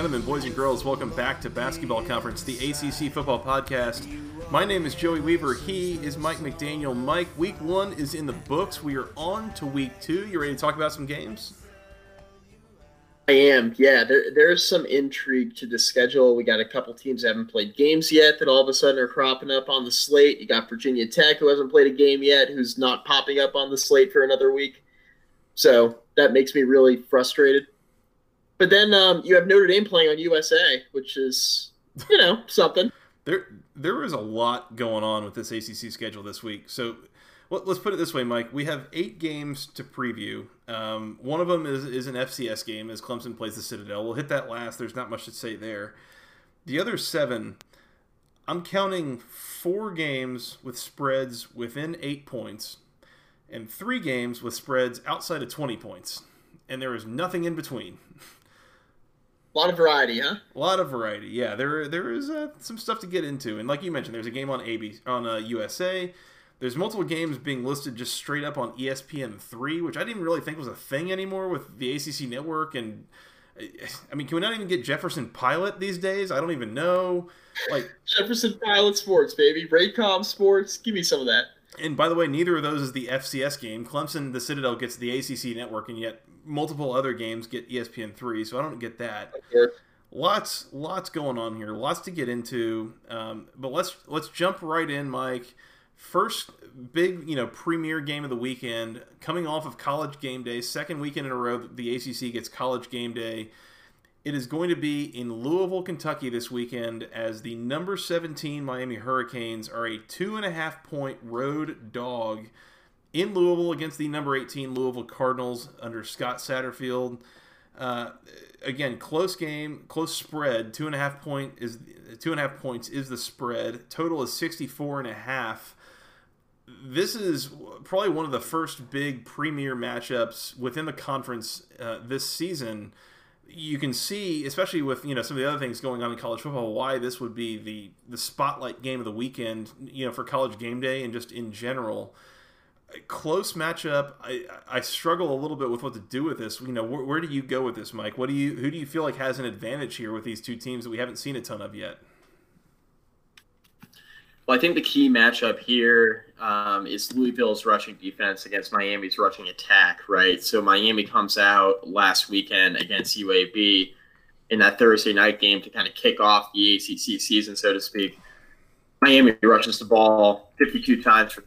Gentlemen, boys and girls, welcome back to Basketball Conference, the ACC football podcast. My name is Joey Weaver. He is Mike McDaniel. Mike, week one is in the books. We are on to week two. You ready to talk about some games? I am. Yeah, there, there's some intrigue to the schedule. We got a couple teams that haven't played games yet that all of a sudden are cropping up on the slate. You got Virginia Tech, who hasn't played a game yet, who's not popping up on the slate for another week. So that makes me really frustrated. But then um, you have Notre Dame playing on USA, which is, you know, something. There, there is a lot going on with this ACC schedule this week. So well, let's put it this way, Mike. We have eight games to preview. Um, one of them is, is an FCS game as Clemson plays the Citadel. We'll hit that last. There's not much to say there. The other seven, I'm counting four games with spreads within eight points and three games with spreads outside of 20 points. And there is nothing in between. A lot of variety, huh? A lot of variety. Yeah, there there is uh, some stuff to get into, and like you mentioned, there's a game on AB on uh, USA. There's multiple games being listed just straight up on ESPN three, which I didn't really think was a thing anymore with the ACC network. And I mean, can we not even get Jefferson Pilot these days? I don't even know. Like Jefferson Pilot Sports, baby, Raycom Sports. Give me some of that. And by the way, neither of those is the FCS game. Clemson, the Citadel gets the ACC network, and yet multiple other games get ESPN three. So I don't get that. Lots, lots going on here. Lots to get into. Um, but let's let's jump right in, Mike. First big, you know, premier game of the weekend, coming off of College Game Day, second weekend in a row the ACC gets College Game Day. It is going to be in Louisville, Kentucky this weekend as the number 17 Miami Hurricanes are a two and a half point road dog in Louisville against the number 18 Louisville Cardinals under Scott Satterfield. Uh, again, close game, close spread. Two and a half point is two and a half points is the spread. Total is 64 and a half. This is probably one of the first big premier matchups within the conference uh, this season you can see, especially with you know some of the other things going on in college football, why this would be the the spotlight game of the weekend. You know, for college game day and just in general, close matchup. I I struggle a little bit with what to do with this. You know, where, where do you go with this, Mike? What do you who do you feel like has an advantage here with these two teams that we haven't seen a ton of yet? Well, I think the key matchup here um, is Louisville's rushing defense against Miami's rushing attack, right? So Miami comes out last weekend against UAB in that Thursday night game to kind of kick off the ACC season, so to speak. Miami rushes the ball 52 times for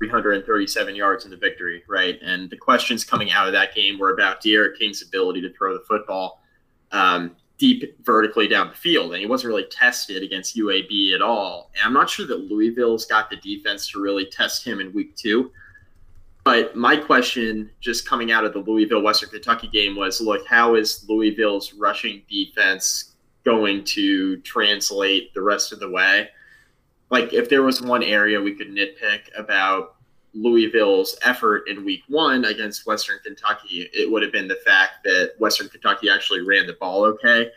337 yards in the victory, right? And the questions coming out of that game were about D'Eriq King's ability to throw the football. Um, deep vertically down the field, and he wasn't really tested against UAB at all. And I'm not sure that Louisville's got the defense to really test him in week two. But my question, just coming out of the Louisville Western Kentucky game, was: Look, how is Louisville's rushing defense going to translate the rest of the way? Like, if there was one area we could nitpick about Louisville's effort in week one against Western Kentucky, it would have been the fact that Western Kentucky actually ran the ball okay.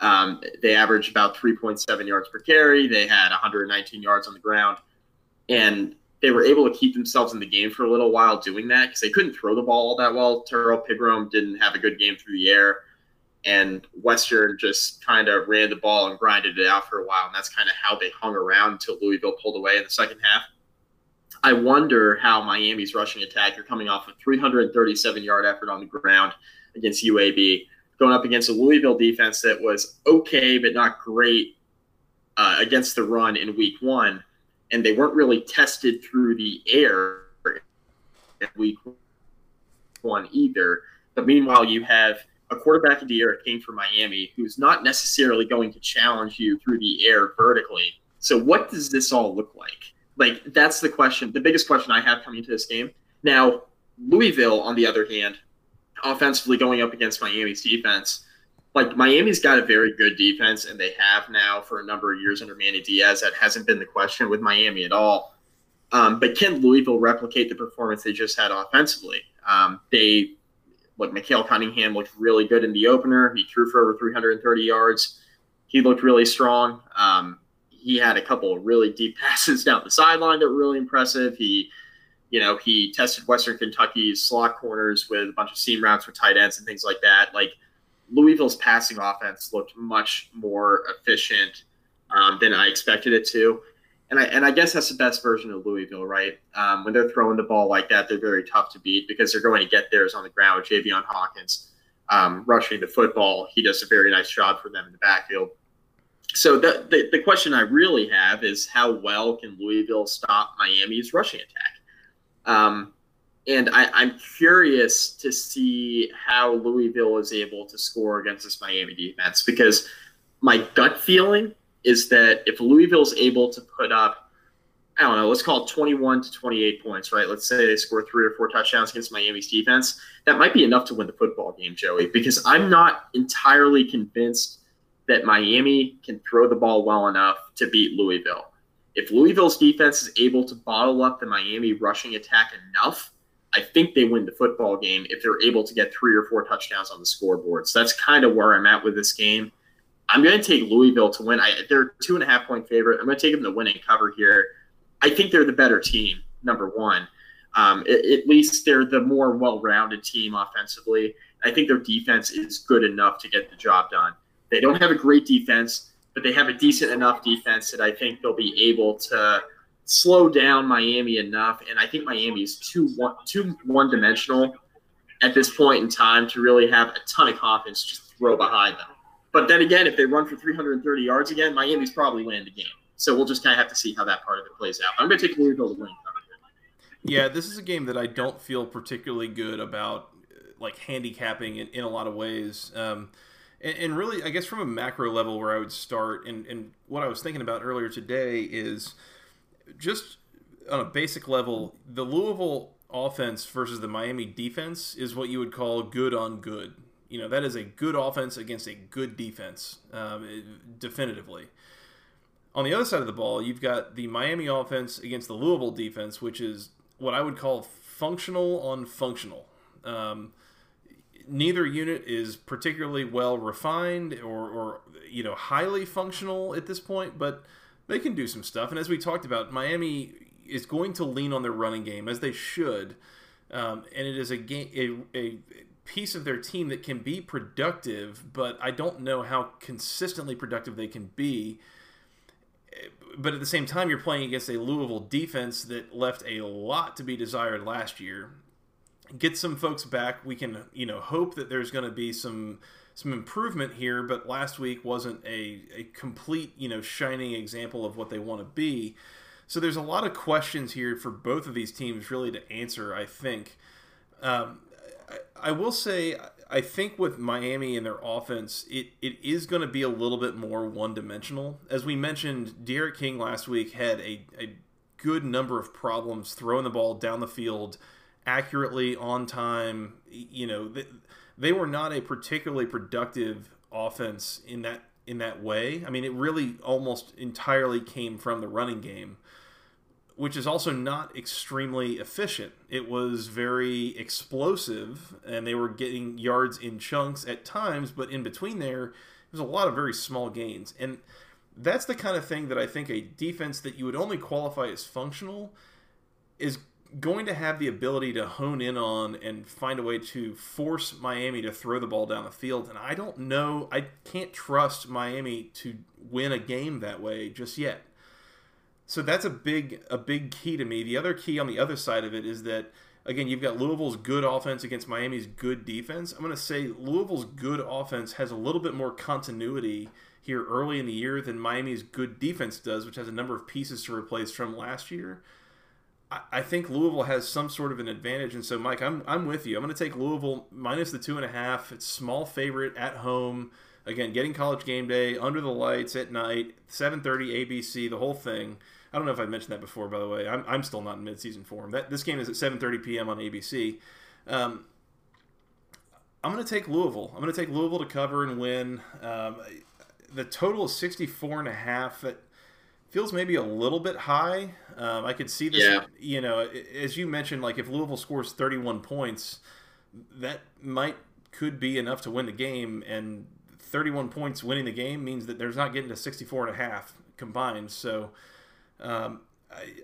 Um, they averaged about 3.7 yards per carry. They had 119 yards on the ground. And they were able to keep themselves in the game for a little while doing that because they couldn't throw the ball all that well. Tyrrell Pigrome didn't have a good game through the air. And Western just kind of ran the ball and grinded it out for a while. And that's kind of how they hung around until Louisville pulled away in the second half. I wonder how Miami's rushing attack, you're coming off a 337 yard effort on the ground against UAB, going up against a Louisville defense that was okay but not great uh, against the run in week one. And they weren't really tested through the air in week one either. But meanwhile, you have a quarterback of D'Eriq King from Miami who's not necessarily going to challenge you through the air vertically. So what does this all look like? Like that's the question, the biggest question I have coming into this game. Now, Louisville, on the other hand, offensively going up against Miami's defense, like Miami's got a very good defense, and they have now for a number of years under Manny Diaz. That hasn't been the question with Miami at all. Um, but can Louisville replicate the performance they just had offensively? Um, they, like Malik Cunningham looked really good in the opener. He threw for over 330 yards. He looked really strong. Um, he had a couple of really deep passes down the sideline that were really impressive. He, you know, he tested Western Kentucky's slot corners with a bunch of seam routes with tight ends and things like that. Like Louisville's passing offense looked much more efficient um, than I expected it to. And I, and I guess that's the best version of Louisville, right? Um, when they're throwing the ball like that, they're very tough to beat because they're going to get theirs on the ground with Javian Hawkins um, rushing the football. He does a very nice job for them in the backfield. So the, the, the question I really have is how well can Louisville stop Miami's rushing attack? Um, and I, am curious to see how Louisville is able to score against this Miami defense because my gut feeling is that if Louisville is able to put up, I don't know, let's call it 21 to 28 points, right? Let's say they score three or four touchdowns against Miami's defense. That might be enough to win the football game, Joey, because I'm not entirely convinced that Miami can throw the ball well enough to beat Louisville. If Louisville's defense is able to bottle up the Miami rushing attack enough, I think they win the football game if they're able to get three or four touchdowns on the scoreboard. So that's kind of where I'm at with this game. I'm going to take Louisville to win. I, they're two and a half point favorite. I'm going to take them to win and cover here. I think they're the better team, number one. Um, at least they're the more well rounded team offensively. I think their defense is good enough to get the job done. They don't have a great defense, but they have a decent enough defense that I think they'll be able to slow down Miami enough. And I think Miami is too one, too one dimensional at this point in time to really have a ton of confidence just throw behind them. But then again, if they run for 330 yards again, Miami's probably winning the game. So we'll just kind of have to see how that part of it plays out. I'm going to take Louisville to win. Yeah, this is a game that I don't feel particularly good about, like handicapping in, in a lot of ways. Um, and, and, really, I guess from a macro level, where I would start, and, and what I was thinking about earlier today is just on a basic level, the Louisville offense versus the Miami defense is what you would call good on good. You know, that is a good offense against a good defense, um, definitively. On the other side of the ball, you've got the Miami offense against the Louisville defense, which is what I would call functional on functional. Um, neither unit is particularly well refined or, or, you know highly functional at this point, but they can do some stuff. And as we talked about, Miami is going to lean on their running game as they should, um, and it is a game a, a piece of their team that can be productive. But I don't know how consistently productive they can be. But at the same time, you're playing against a Louisville defense that left a lot to be desired last year. Get some folks back. We can, you know, hope that there's going to be some some improvement here, but last week wasn't a, a complete, you know, shining example of what they want to be. So there's a lot of questions here for both of these teams really to answer, I think. Um, I, I, will say, I think with Miami and their offense, it, it is going to be a little bit more one dimensional. As we mentioned, D'Eriq King last week had a, a good number of problems throwing the ball down the field accurately, on time. You know, they were not a particularly productive offense in that in that way. I mean, it really almost entirely came from the running game, which is also not extremely efficient. It was very explosive, and they were getting yards in chunks at times, but in between there, there's a lot of very small gains. And that's the kind of thing that I think a defense that you would only qualify as functional is going to have the ability to hone in on and find a way to force Miami to throw the ball down the field. And I don't know, I can't trust Miami to win a game that way just yet. So that's a big a big key to me. The other key on the other side of it is that again, you've got Louisville's good offense against Miami's good defense. I'm going to say Louisville's good offense has a little bit more continuity here early in the year than Miami's good defense does, which has a number of pieces to replace from last year. I think Louisville has some sort of an advantage, and so Mike, I'm I'm with you. I'm going to take Louisville minus the two and a half. It's small favorite at home. Again, getting college game day under the lights at night, 7:30 ABC, the whole thing. I don't know if I mentioned that before, by the way. I'm, I'm still not in midseason form. That this game is at 7:30 p.m. on ABC. Um, I'm going to take Louisville. I'm going to take Louisville to cover and win. Um, the total is 64 and a half. That feels maybe a little bit high. Um, I could see this. Yeah. You know, as you mentioned, like if Louisville scores 31 points, that might could be enough to win the game. And 31 points winning the game means that there's not getting to 64 and a half combined. So um,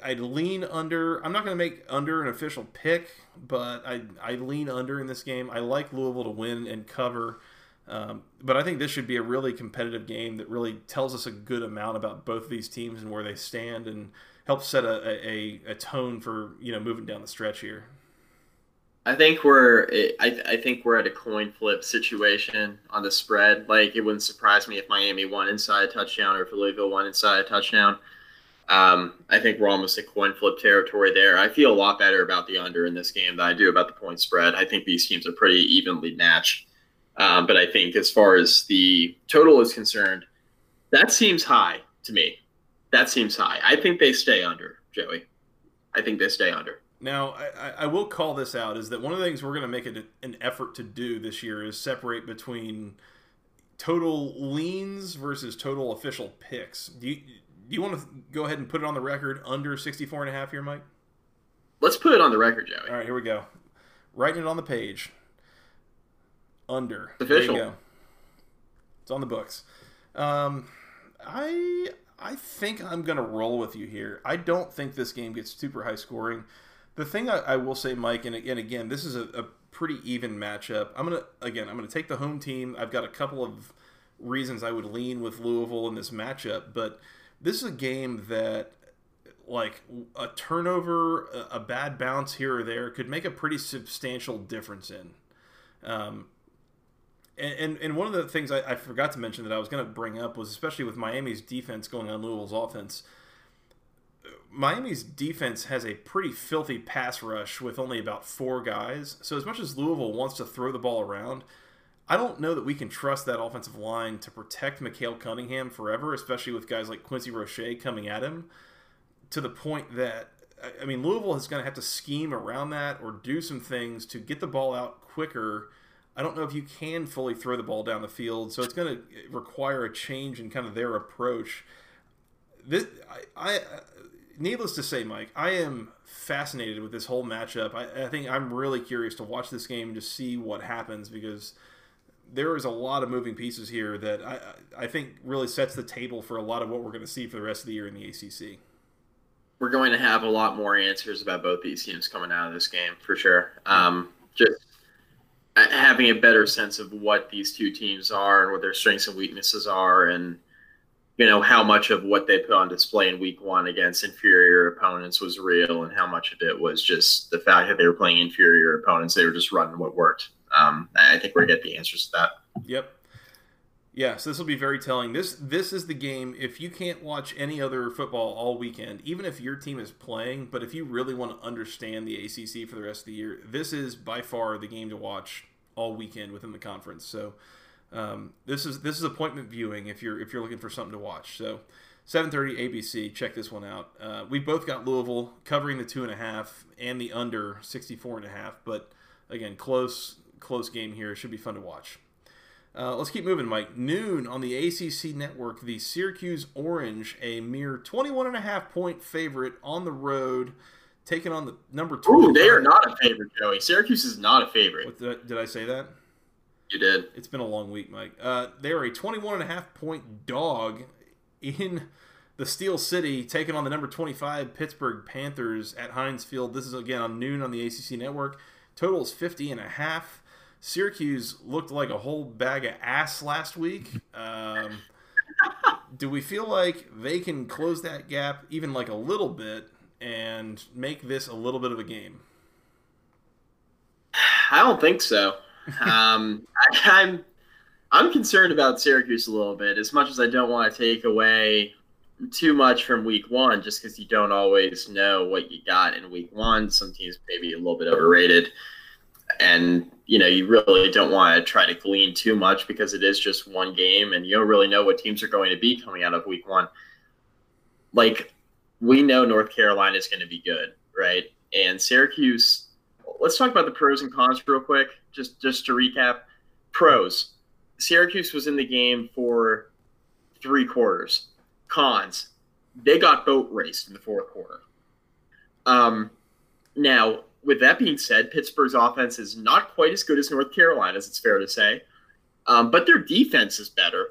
I, would lean under. I'm not going to make under an official pick, but I I lean under in this game. I like Louisville to win and cover. Um, but I think this should be a really competitive game that really tells us a good amount about both of these teams and where they stand, and helps set a, a, a tone for you know moving down the stretch here. I think we're I, I think we're at a coin flip situation on the spread. Like it wouldn't surprise me if Miami won inside a touchdown or if Louisville won inside a touchdown. Um, I think we're almost at coin flip territory there. I feel a lot better about the under in this game than I do about the point spread. I think these teams are pretty evenly matched. Um, but I think as far as the total is concerned, that seems high to me. That seems high. I think they stay under, Joey. I think they stay under. Now, I, I, will call this out is that one of the things we're going to make it an effort to do this year is separate between total leans versus total official picks. Do you, do you want to go ahead and put it on the record under 64 and a half here, Mike? Let's put it on the record, Joey. All right, here we go. Writing it on the page. Under. Official. It's on the books. Um, I I think I'm going to roll with you here. I don't think this game gets super high scoring. The thing I, I will say, Mike, and, and again, this is a, a pretty even matchup. I'm gonna again, I'm gonna take the home team. I've got a couple of reasons I would lean with Louisville in this matchup, but this is a game that like a turnover, a, a bad bounce here or there could make a pretty substantial difference in. Um, and, and, one of the things I, I forgot to mention that I was going to bring up was especially with Miami's defense going on Louisville's offense Miami's defense has a pretty filthy pass rush with only about four guys. So as much as Louisville wants to throw the ball around, I don't know that we can trust that offensive line to protect Malik Cunningham forever, especially with guys like Quincy Roche coming at him. To the point that I mean, Louisville is going to have to scheme around that or do some things to get the ball out quicker. I don't know if you can fully throw the ball down the field, so it's going to require a change in kind of their approach. This, I, I needless to say, Mike, I am fascinated with this whole matchup. I, I, think I'm really curious to watch this game and just see what happens because there is a lot of moving pieces here that I, I think really sets the table for a lot of what we're going to see for the rest of the year in the ACC. We're going to have a lot more answers about both these teams coming out of this game for sure. Um, just having a better sense of what these two teams are and what their strengths and weaknesses are and – you know how much of what they put on display in week one against inferior opponents was real and how much of it was just the fact that they were playing inferior opponents. They were just running what worked. Um, i think we're gonna get the answers to that. Yep. Yeah so this will be very telling. This this is the game if you can't watch any other football all weekend even if your team is playing but if you really want to understand the acc for the rest of the year this is by far the game to watch all weekend within the conference so um, this is this is appointment viewing if you're if you're looking for something to watch. So 7:30 ABC. Check this one out. Uh, we both got Louisville covering the two and a half and the under 64 and a half. But again, close close game here. Should be fun to watch. Uh, let's keep moving, Mike. Noon on the ACC network, the Syracuse Orange, a mere 21 and a half point favorite on the road, taking on the number two. Ooh, they are not a favorite, Joey. Syracuse is not a favorite. Did did I say that? You did. It's been a long week, Mike. Uh, they are a 21 and a half point dog in the Steel City, taking on the number 25 Pittsburgh Panthers at Heinz Field. This is again on noon on the ACC network. Total is 50 and a half. Syracuse looked like a whole bag of ass last week. Um, do we feel like they can close that gap even like a little bit and make this a little bit of a game? I don't think so um, I, I'm I'm concerned about Syracuse a little bit. As much as I don't want to take away too much from week one just because you don't always know what you got in week one. Some teams maybe a little bit overrated. And, you know, you really don't want to try to glean too much because it is just one game and you don't really know what teams are going to be coming out of week one. Like, we know North Carolina is going to be good, right? And Syracuse, let's talk about the pros and cons real quick, just just to recap. Pros. Syracuse was in the game for three quarters. Cons, they got boat raced in the fourth quarter. Um, now, with that being said, Pittsburgh's offense is not quite as good as North Carolina's, it's fair to say, um, but their defense is better.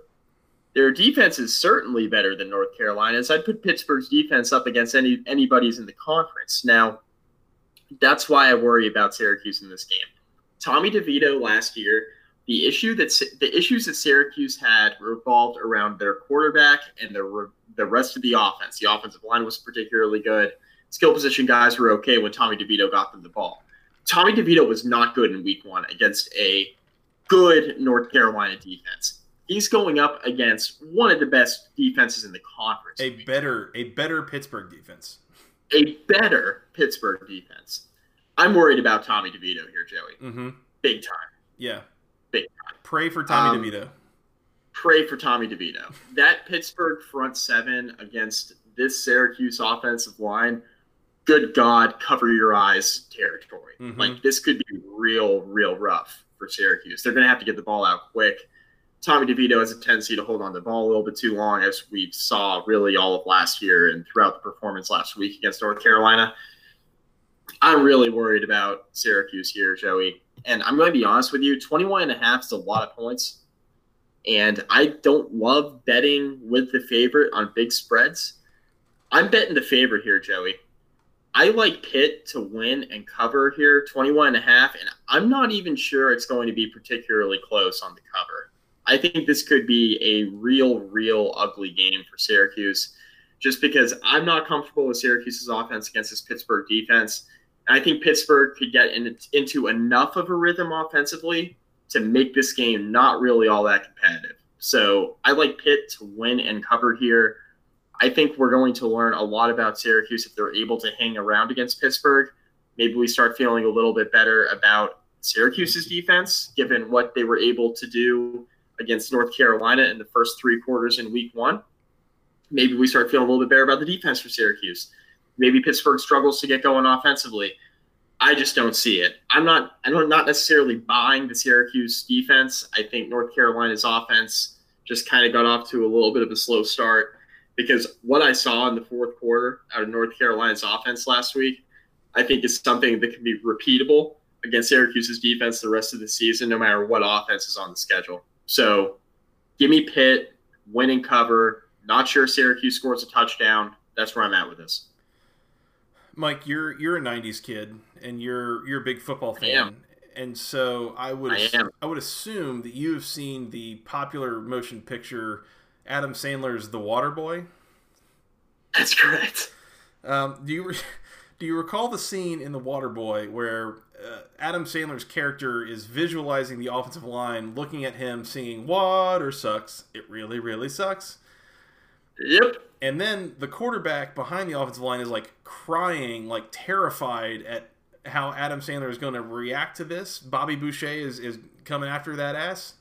Their defense is certainly better than North Carolina's. I'd put Pittsburgh's defense up against any anybody's in the conference. Now, that's why I worry about Syracuse in this game. Tommy DeVito last year the issue that the issues that Syracuse had revolved around their quarterback and the the rest of the offense. The offensive line was particularly good. Skill position guys were okay when Tommy DeVito got them the ball. Tommy DeVito was not good in Week One against a good North Carolina defense. He's going up against one of the best defenses in the conference. A better, a better Pittsburgh defense. A better Pittsburgh defense. I'm worried about Tommy DeVito here, Joey. Mm-hmm. Big time. Yeah big time. Pray for Tommy um, DeVito. Pray for Tommy DeVito. That Pittsburgh front seven against this Syracuse offensive line, good God, cover your eyes territory. Mm-hmm. Like this could be real, real rough for Syracuse. They're going to have to get the ball out quick. Tommy DeVito has a tendency to hold on the ball a little bit too long, as we saw really all of last year and throughout the performance last week against North Carolina. I'm really worried about Syracuse here, Joey. And I'm going to be honest with you 21 and a half is a lot of points. And I don't love betting with the favorite on big spreads. I'm betting the favorite here, Joey. I like Pitt to win and cover here 21 and a half. And I'm not even sure it's going to be particularly close on the cover. I think this could be a real, real ugly game for Syracuse just because I'm not comfortable with Syracuse's offense against this Pittsburgh defense. I think Pittsburgh could get in, into enough of a rhythm offensively to make this game not really all that competitive. So I like Pitt to win and cover here. I think we're going to learn a lot about Syracuse if they're able to hang around against Pittsburgh. Maybe we start feeling a little bit better about Syracuse's defense, given what they were able to do against North Carolina in the first three quarters in week one. Maybe we start feeling a little bit better about the defense for Syracuse maybe Pittsburgh struggles to get going offensively. I just don't see it. I'm not. I'm not necessarily buying the Syracuse defense. I think North Carolina's offense just kind of got off to a little bit of a slow start because what I saw in the fourth quarter out of North Carolina's offense last week, I think is something that can be repeatable against Syracuse's defense the rest of the season, no matter what offense is on the schedule. So, give me Pitt, winning cover. Not sure Syracuse scores a touchdown. That's where I'm at with this. Mike, you're you're a '90s kid, and you're you're a big football fan, and so I would I, I, would assume that you have seen the popular motion picture Adam Sandler's The Water Boy. That's correct. Um, do you do you recall the scene in The Water Boy where uh, Adam Sandler's character is visualizing the offensive line, looking at him, singing "Water sucks. It really, really sucks." Yep. And then the quarterback behind the offensive line is like crying, like terrified at how Adam Sandler is going to react to this. Bobby Boucher is, is coming after that ass.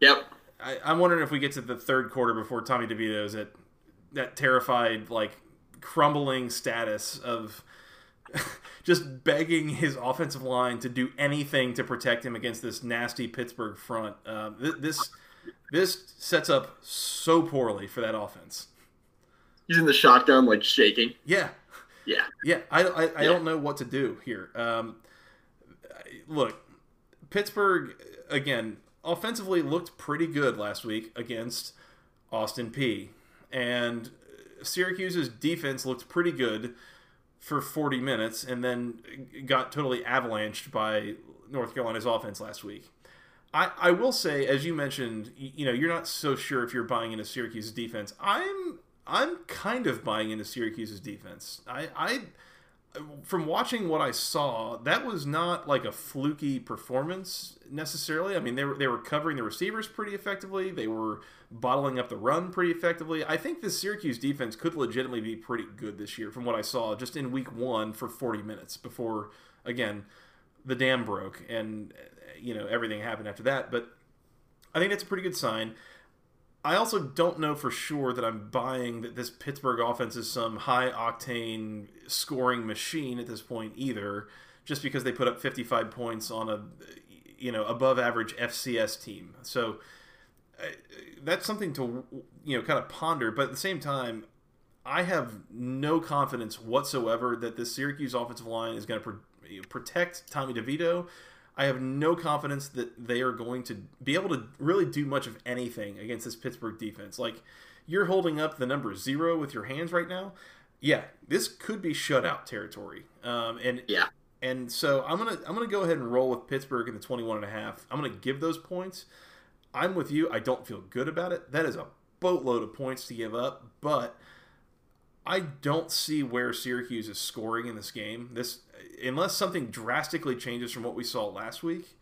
Yep. I, am wondering if we get to the third quarter before Tommy DeVito is at that terrified, like crumbling status of just begging his offensive line to do anything to protect him against this nasty Pittsburgh front. Uh, th- this this sets up so poorly for that offense. He's in the shotgun, like shaking. Yeah, yeah, yeah. I I, I yeah. don't know what to do here. Um, look, Pittsburgh again offensively looked pretty good last week against Austin Peay, and Syracuse's defense looked pretty good for 40 minutes, and then got totally avalanched by North Carolina's offense last week. I, I will say, as you mentioned, you, know, you're not so sure if you're buying into Syracuse's defense. I'm I'm kind of buying into Syracuse's defense. I, I from watching what I saw, that was not like a fluky performance necessarily. I mean, they were they were covering the receivers pretty effectively. They were bottling up the run pretty effectively. I think the Syracuse defense could legitimately be pretty good this year, from what I saw just in Week One for 40 minutes before again the dam broke and you know everything happened after that. But I think that's a pretty good sign. I also don't know for sure that I'm buying that this Pittsburgh offense is some high octane scoring machine at this point either, just because they put up 55 points on a you know above average FCS team. So uh, that's something to you know kind of ponder. But at the same time, I have no confidence whatsoever that this Syracuse offensive line is going to pro- protect Tommy DeVito I have no confidence that they are going to be able to really do much of anything against this Pittsburgh defense. Like, you're holding up the number zero with your hands right now. Yeah, this could be shutout territory. Um, and yeah, and so I'm gonna I'm gonna go ahead and roll with Pittsburgh in the 21 and a half. I'm gonna give those points. I'm with you. I don't feel good about it. That is a boatload of points to give up, but I don't see where Syracuse is scoring in this game. This unless something drastically changes from what we saw last week.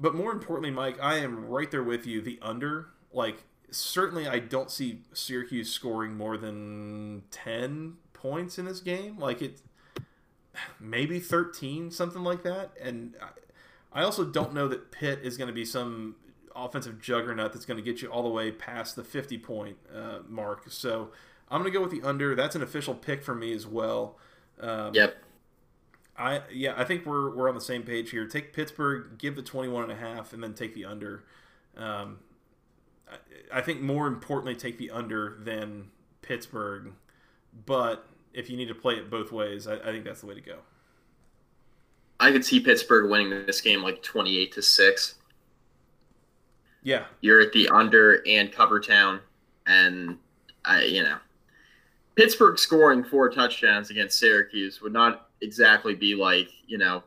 But more importantly, Mike, I am right there with you. The under, like certainly, I don't see Syracuse scoring more than ten points in this game. Like it, maybe thirteen, something like that. And I also don't know that Pitt is going to be some offensive juggernaut that's going to get you all the way past the fifty point uh, mark. So I'm going to go with the under. That's an official pick for me as well. Um, yep. I yeah, I think we're we're on the same page here. Take Pittsburgh, give the 21 and a half and then take the under. Um, I, I think more importantly take the under than Pittsburgh, but if you need to play it both ways, I, I think that's the way to go. I could see Pittsburgh winning this game like 28 to 6. Yeah. You're at the under and cover town and I you know Pittsburgh scoring four touchdowns against Syracuse would not exactly be like, you know,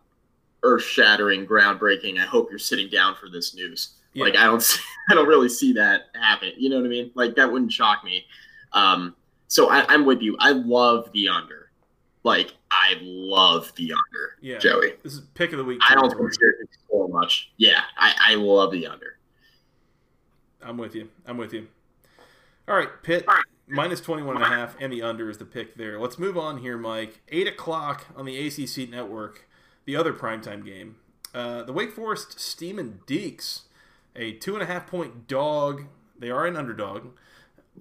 earth shattering, groundbreaking. I hope you're sitting down for this news. Yeah. Like I don't, see, I don't really see that happen. You know what I mean? Like that wouldn't shock me. Um, so I, I'm with you. I love the under. Like I love the under. Yeah, Joey. This is pick of the week. I don't think Syracuse so much. Yeah, I, I love the under. I'm with you. I'm with you. All right, Pitt. All right minus 21 and a half and the under is the pick there. Let's move on here, Mike. 8 o'clock on the ACC network, the other primetime game. Uh, the Wake Forest Demon Deacs, a two and a half point dog. They are an underdog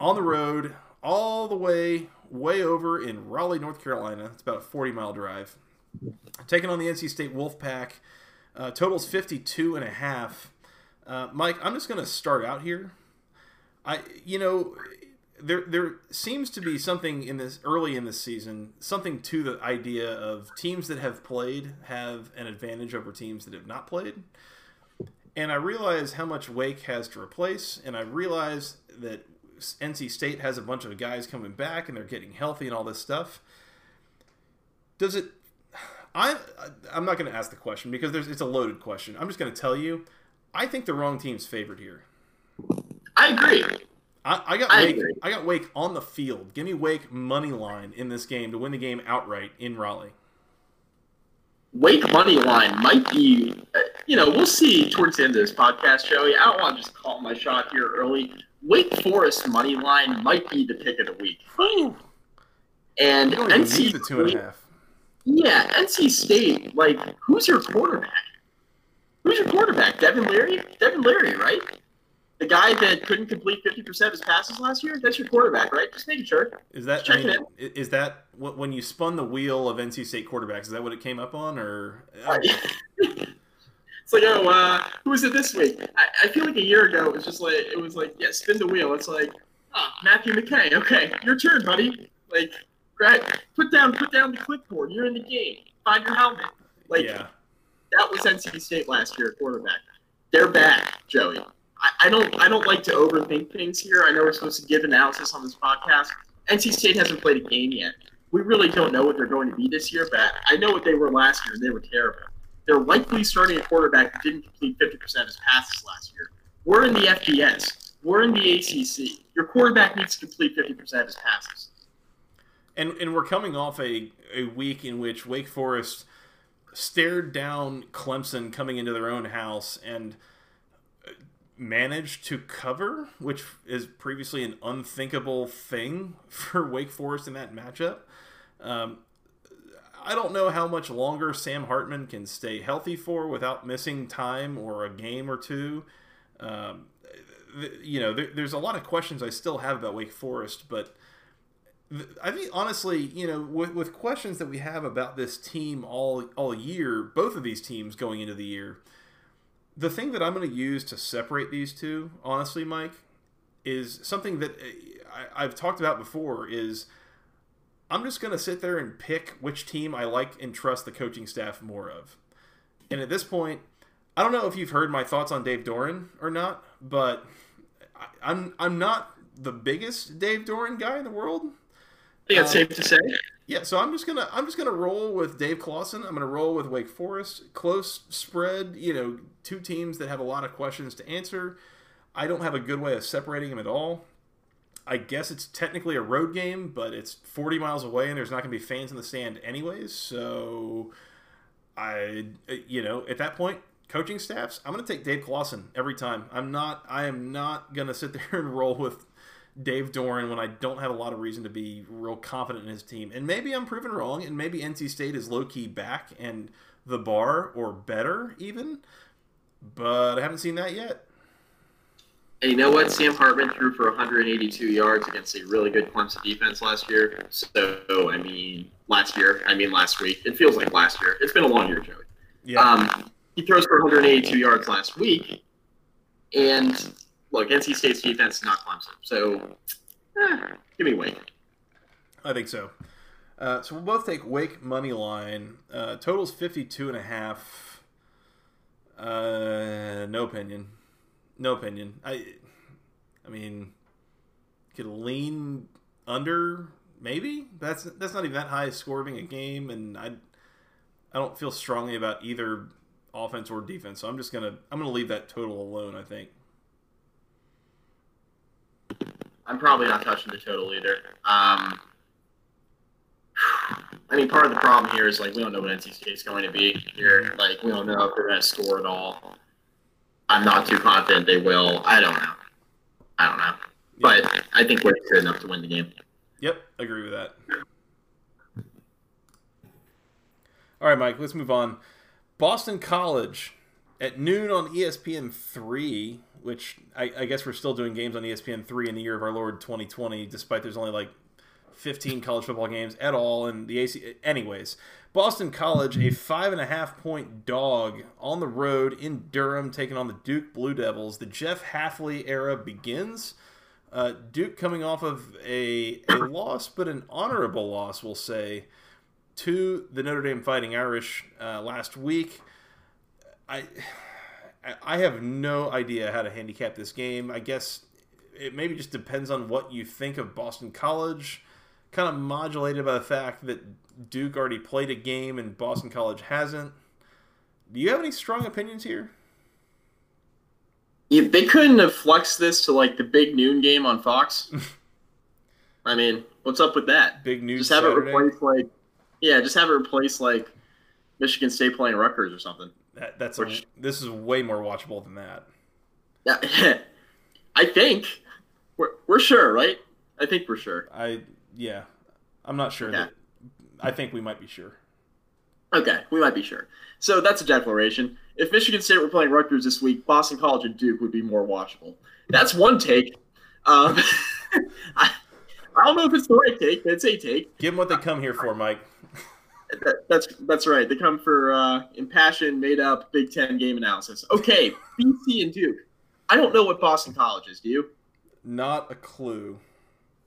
on the road, all the way, way over in Raleigh, North Carolina. It's about a 40 mile drive. Taking on the NC State Wolfpack. Uh, totals 52 and a half. Uh, Mike, I'm just going to start out here. I, you know, there there seems to be something in this early in this season, something to the idea of teams that have played have an advantage over teams that have not played. And I realize how much Wake has to replace, and I realize that NC State has a bunch of guys coming back and they're getting healthy and all this stuff. Does it I I'm not going to ask the question because there's it's a loaded question. I'm just going to tell you I think the wrong team's favored here. I agree. I, I got I Wake. Agree. I got Wake on the field. Give me Wake money line in this game to win the game outright in Raleigh. Wake money line might be, uh, you know, we'll see towards the end of this podcast, Joey. I don't want to just call my shot here early. Wake Forest money line might be the pick of the week. And NC the two and a half. Yeah, NC State. Like, who's your quarterback? Who's your quarterback? Devin Leary. Devin Leary, right? The guy that couldn't complete 50% of his passes last year, that's your quarterback, right? Just making sure. Is that I mean, is that when you spun the wheel of NC State quarterbacks? Is that what it came up on, or? it's like, oh, uh, who was it this week? I, I, feel like a year ago it was just like it was like, yeah, spin the wheel. It's like, oh, Matthew McKay. Okay, your turn, buddy. Like, great. Put down, put down the clipboard. You're in the game. Find your helmet. Like, yeah. that was NC State last year, quarterback. They're back, Joey. I, don't I don't like to overthink things here. I know we're supposed to give analysis on this podcast. NC State hasn't played a game yet. We really don't know what they're going to be this year, but I know what they were last year. And they were terrible. They're likely starting a quarterback who didn't complete 50% of his passes last year. We're in the FBS. We're in the ACC. Your quarterback needs to complete 50% of his passes. and and we're coming off a a week in which Wake Forest stared down Clemson coming into their own house and managed to cover, which is previously an unthinkable thing for Wake Forest in that matchup. Um, I don't know how much longer Sam Hartman can stay healthy for without missing time or a game or two. Um, you know, there, there's a lot of questions I still have about Wake Forest, but I think honestly, you know, with, with questions that we have about this team all all year, both of these teams going into the year, the thing that I'm going to use to separate these two, honestly, Mike, is something that eh, I, have talked about before. Is I'm just going to sit there and pick which team I like and trust the coaching staff more of. And at this point, I don't know if you've heard my thoughts on Dave Doeren or not, but I, I'm I'm not the biggest Dave Doeren guy in the world. I think it's um, safe to say. Yeah, so I'm just gonna I'm just gonna roll with Dave Clawson. I'm gonna roll with Wake Forest. Close spread. You know, two teams that have a lot of questions to answer. I don't have a good way of separating them at all. I guess it's technically a road game, but it's 40 miles away, and there's not gonna be fans in the stand anyways. So, I you know at that point, coaching staffs, I'm gonna take Dave Clawson every time. I'm not I am not gonna sit there and roll with Dave Doeren when I don't have a lot of reason to be real confident in his team. And maybe I'm proven wrong, and maybe NC State is low key back and the bar or better even, but I haven't seen that yet. And you know what? Sam Hartman threw for 182 yards against a really good Clemson defense last year. So, I mean, last year, I mean, last week. It feels like last year. It's been a long year, Joey. Yeah. Um, he throws for 182 yards last week. And look, NC State's defense is not Clemson, so eh, give me Wake. I think so. Uh, so we'll both take Wake money line. Uh, totals 52 and a half. Uh, no opinion. No opinion. I, I mean, could lean under maybe. That's that's not even that high scoring a game, and I, I don't feel strongly about either offense or defense. So I'm just gonna I'm gonna leave that total alone. I think. I'm probably not touching the total either. Um, I mean, part of the problem here is like we don't know what NC State's going to be here. Like we don't know if they're going to score at all. I'm not too confident they will. I don't know. I don't know, but I think we're good enough to win the game. Yep, agree with that. All right, Mike. Let's move on. Boston College at noon on ESPN three which I, I, guess we're still doing games on ESPN three in the year of our Lord 2020, despite there's only like 15 college football games at all in the AC. Anyways, Boston College, a five and a half point dog on the road in Durham, taking on the Duke Blue Devils. The Jeff Hafley era begins. Uh, Duke coming off of a, a loss, but an honorable loss, we'll say, to the Notre Dame Fighting Irish uh, last week. I I have no idea how to handicap this game. I guess it maybe just depends on what you think of Boston College, kind of modulated by the fact that Duke already played a game and Boston College hasn't. Do you have any strong opinions here? If they couldn't have flexed this to like the big noon game on Fox. I mean, what's up with that? Big news. Just have Saturday. it replace like, yeah, just have it replace like Michigan State playing Rutgers or something. That, that's a, this is way more watchable than that. Yeah, I think we're we're sure, right? I think we're sure. I yeah, I'm not sure. Yeah. That, I think we might be sure. Okay, we might be sure. So that's a declaration. If Michigan State were playing Rutgers this week, Boston College and Duke would be more watchable. That's one take. Um, I, I don't know if it's the right take, but it's a take. Give them what they come here for, Mike. That, that's that's right. They come for uh, impassioned, made up Big Ten game analysis. Okay, BC and Duke. I don't know what Boston College is. Do you? Not a clue.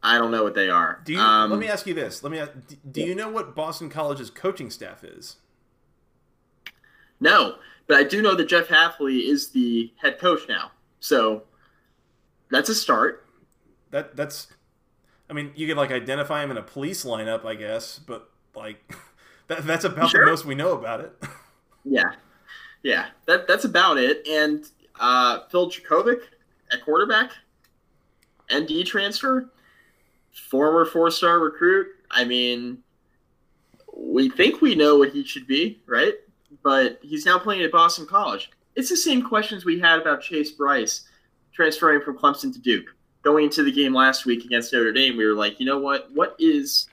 I don't know what they are. Do you? Um, let me ask you this. Let me. Ask, do you know what Boston College's coaching staff is? No, but I do know that Jeff Hafley is the head coach now. So that's a start. That that's. I mean, you could like identify him in a police lineup, I guess, but like. That, that's about sure. the most we know about it. yeah, yeah, that that's about it. And uh, Phil Jurkovec at quarterback, ND transfer, former four-star recruit. I mean, we think we know what he should be, right? But he's now playing at Boston College. It's the same questions we had about Chase Brice transferring from Clemson to Duke. Going into the game last week against Notre Dame, we were like, you know what? What is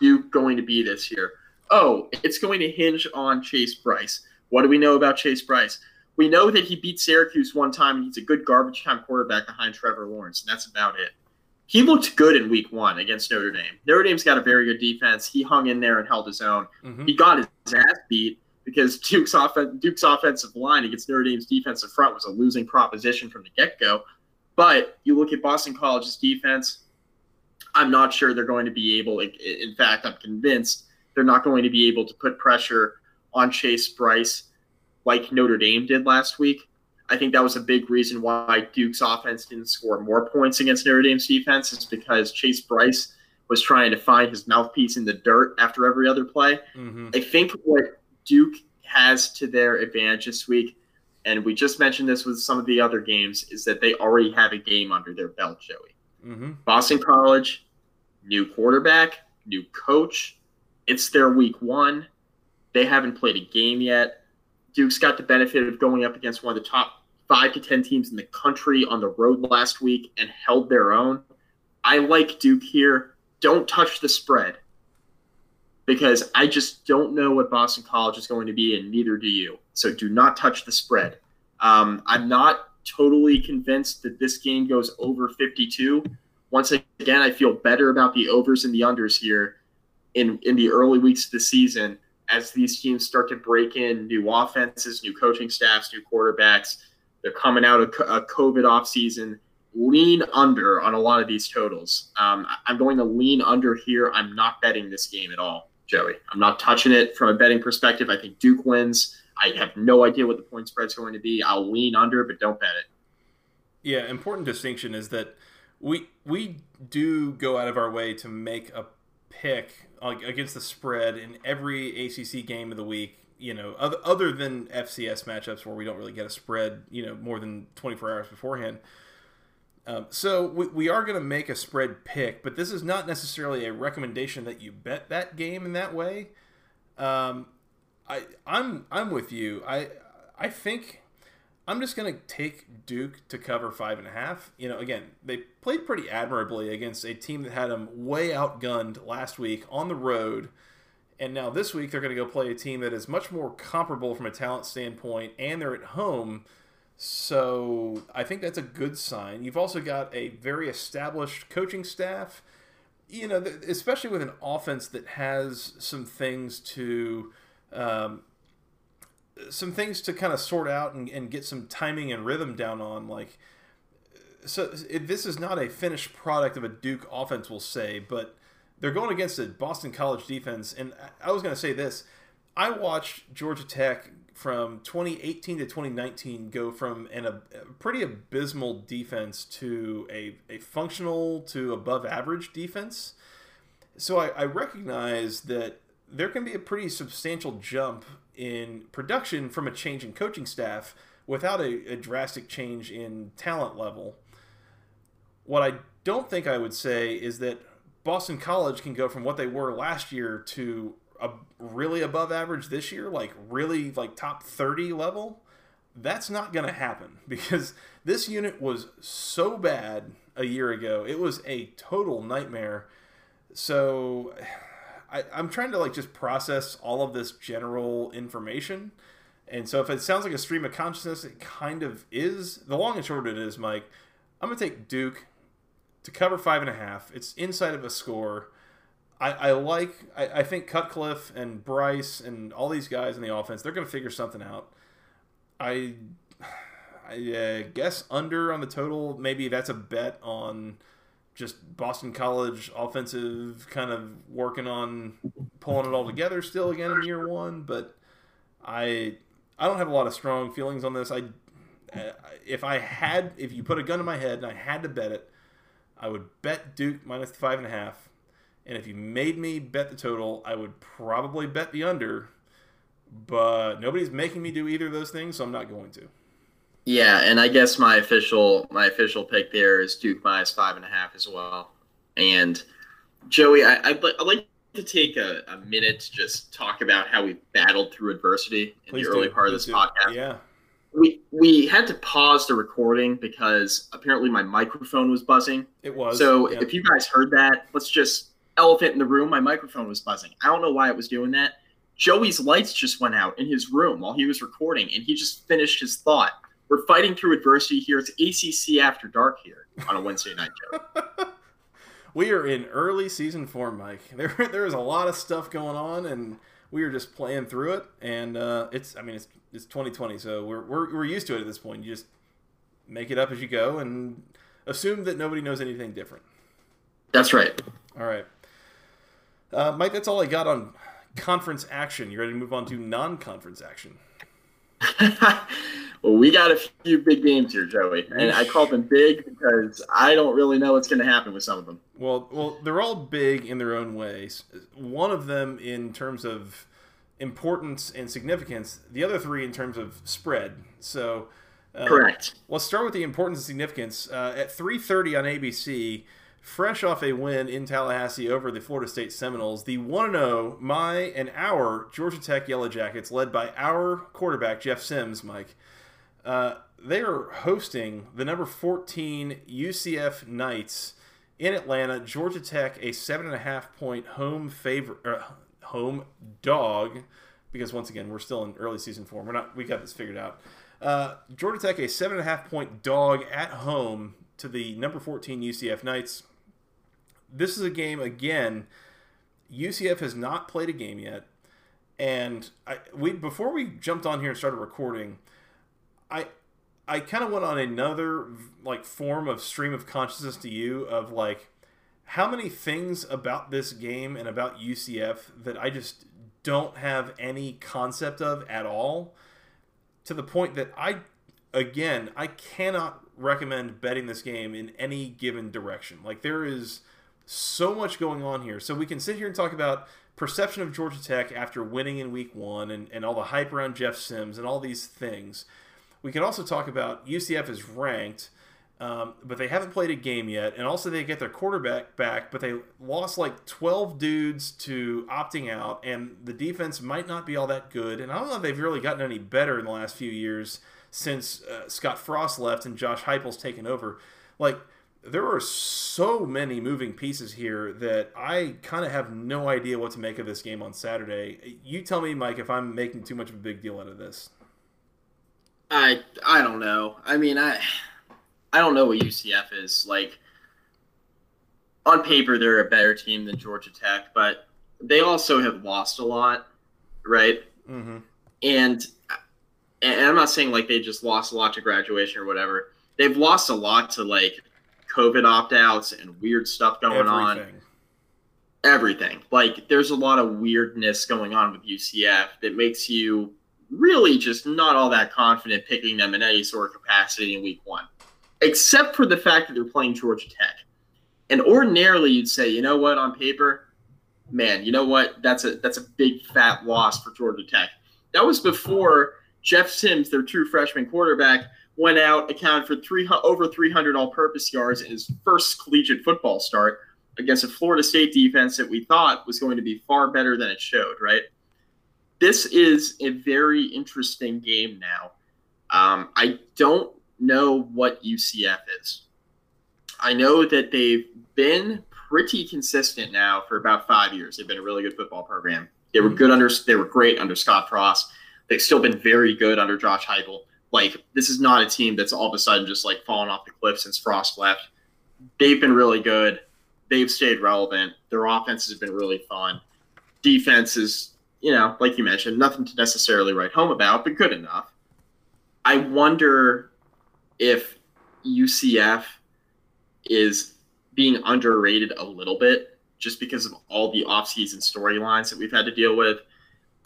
Duke going to be this year? Oh, it's going to hinge on Chase Brice. What do we know about Chase Brice? We know that he beat Syracuse one time and he's a good garbage time quarterback behind Trevor Lawrence, and that's about it. He looked good in week one against Notre Dame. Notre Dame's got a very good defense. He hung in there and held his own. Mm-hmm. He got his ass beat because Duke's, off- Duke's offensive line against Notre Dame's defensive front was a losing proposition from the get go. But you look at Boston College's defense, I'm not sure they're going to be able, in fact, I'm convinced they're not going to be able to put pressure on Chase Brice like Notre Dame did last week. I think that was a big reason why Duke's offense didn't score more points against Notre Dame's defense is because Chase Brice was trying to find his mouthpiece in the dirt after every other play. Mm-hmm. I think what Duke has to their advantage this week, and we just mentioned this with some of the other games, is that they already have a game under their belt, Joey. Mm-hmm. Boston College, new quarterback, new coach. It's their week one. They haven't played a game yet. Duke's got the benefit of going up against one of the top five to 10 teams in the country on the road last week and held their own. I like Duke here. Don't touch the spread because I just don't know what Boston College is going to be, and neither do you. So do not touch the spread. Um, I'm not totally convinced that this game goes over 52. Once again, I feel better about the overs and the unders here in, in the early weeks of the season as these teams start to break in new offenses, new coaching staffs, new quarterbacks. They're coming out of a COVID offseason. Lean under on a lot of these totals. Um, I'm going to lean under here. I'm not betting this game at all, Joey. I'm not touching it from a betting perspective. I think Duke wins. I have no idea what the point spread's going to be. I'll lean under, but don't bet it. Yeah, important distinction is that we we do go out of our way to make a pick against the spread in every ACC game of the week. You know, other, other than FCS matchups where we don't really get a spread, you know, more than 24 hours beforehand. Um, so we, we are going to make a spread pick, but this is not necessarily a recommendation that you bet that game in that way. Um, I I'm I'm with you. I I think I'm just going to take Duke to cover five and a half. You know, again, they played pretty admirably against a team that had them way outgunned last week on the road. And now this week they're going to go play a team that is much more comparable from a talent standpoint, and they're at home. So I think that's a good sign. You've also got a very established coaching staff. You know, especially with an offense that has some things to um, some things to kind of sort out and, and get some timing and rhythm down on. Like, so this is not a finished product of a Duke offense, we'll say, but they're going against a Boston College defense. And I was going to say this I watched Georgia Tech from 2018 to 2019 go from an, a, pretty abysmal defense to a, a functional to above average defense. So I, I recognize that there can be a pretty substantial jump in production from a change in coaching staff without a, a drastic change in talent level. What I don't think I would say is that Boston College can go from what they were last year to a really above average this year, like really like top 30 level. That's not going to happen because this unit was so bad a year ago. It was a total nightmare. So I, I'm trying to like just process all of this general information. And so if it sounds like a stream of consciousness, it kind of is. The long and short of it is, Mike, I'm gonna take Duke to cover five and a half. It's inside of a score. I, I like I, I think Cutcliffe and Brice and all these guys in the offense, they're gonna figure something out. I I uh, guess under on the total. Maybe that's a bet on just Boston College offensive kind of working on pulling it all together still again in year one, but I I don't have a lot of strong feelings on this. I if I had if you put a gun in my head and I had to bet it, I would bet Duke minus the five and a half. And if you made me bet the total, I would probably bet the under. But nobody's making me do either of those things, so I'm not going to. Yeah, and I guess my official my official pick there is Duke minus five and a half as well. And Joey, I, would I'd like to take a, a, minute to just talk about how we battled through adversity in Please the early do. part of this podcast. Yeah. We we had to pause the recording because apparently my microphone was buzzing. It was. So yeah. if you guys heard that, let's just elephant in the room. My microphone was buzzing. I don't know why it was doing that. Joey's lights just went out in his room while he was recording, and he just finished his thought. We're fighting through adversity here. It's ACC after dark here on a Wednesday night, Joe. we are in early season form, Mike. There, there is a lot of stuff going on, and we are just playing through it. And uh, it's, I mean, it's it's 2020, so we're, we're we're used to it at this point. You just make it up as you go, and assume that nobody knows anything different. That's right. All right, uh, Mike. That's all I got on conference action. You ready to move on to non-conference action? well, we got a few big games here, Joey, and I call them big because I don't really know what's going to happen with some of them. Well, well, they're all big in their own ways. One of them in terms of importance and significance. The other three in terms of spread. So, uh, correct. Let's start with the importance and significance. Uh, at 3:30 on ABC, fresh off a win in Tallahassee over the Florida State Seminoles, the 1 0, my and our Georgia Tech Yellow Jackets, led by our quarterback, Jeff Sims, Mike, uh, they are hosting the number 14 UCF Knights in Atlanta. Georgia Tech, a 7.5 point home favor, uh, home dog, because once again, we're still in early season form. We're not, we got this figured out. Uh, Georgia Tech, a 7.5 point dog at home to the number 14 UCF Knights this is a game again. UCF has not played a game yet, and I we before we jumped on here and started recording, I I kind of went on another like form of stream of consciousness to you of like how many things about this game and about UCF that I just don't have any concept of at all to the point that I again I cannot recommend betting this game in any given direction. Like there is so much going on here. So we can sit here and talk about perception of Georgia Tech after winning in week one and, and all the hype around Jeff Sims and all these things. We can also talk about UCF is ranked, um, but they haven't played a game yet. And also, they get their quarterback back, but they lost like 12 dudes to opting out, and the defense might not be all that good. And I don't know if they've really gotten any better in the last few years since uh, Scott Frost left and Josh Heupel's taken over. Like, there are so many moving pieces here that I kind of have no idea what to make of this game on Saturday. You tell me, Mike, if I'm making too much of a big deal out of this. I I don't know. I mean, I I don't know what UCF is like. On paper, they're a better team than Georgia Tech, but they also have lost a lot, right? Mm-hmm. And and I'm not saying like they just lost a lot to graduation or whatever. They've lost a lot to like COVID opt outs and weird stuff going Everything. on. Everything. Like, there's a lot of weirdness going on with UCF that makes you really just not all that confident picking them in any sort of capacity in week one, except for the fact that they're playing Georgia Tech. And ordinarily, you'd say, you know what, on paper, man, you know what, that's a that's a big fat loss for Georgia Tech. That was before Jeff Sims, their true freshman quarterback, went out, accounted for three over 300 all-purpose yards in his first collegiate football start against a Florida State defense that we thought was going to be far better than it showed. Right. This is a very interesting game now. Um, I don't know what UCF is. I know that they've been pretty consistent now for about five years. They've been a really good football program. They were good under. They were great under Scott Frost. They've still been very good under Josh Heupel. Like this is not a team that's all of a sudden just like fallen off the cliff since Frost left. They've been really good. They've stayed relevant. Their offense has been really fun. Defense is, you know, like you mentioned, nothing to necessarily write home about, but good enough. I wonder if UCF is being underrated a little bit just because of all the offseason storylines that we've had to deal with.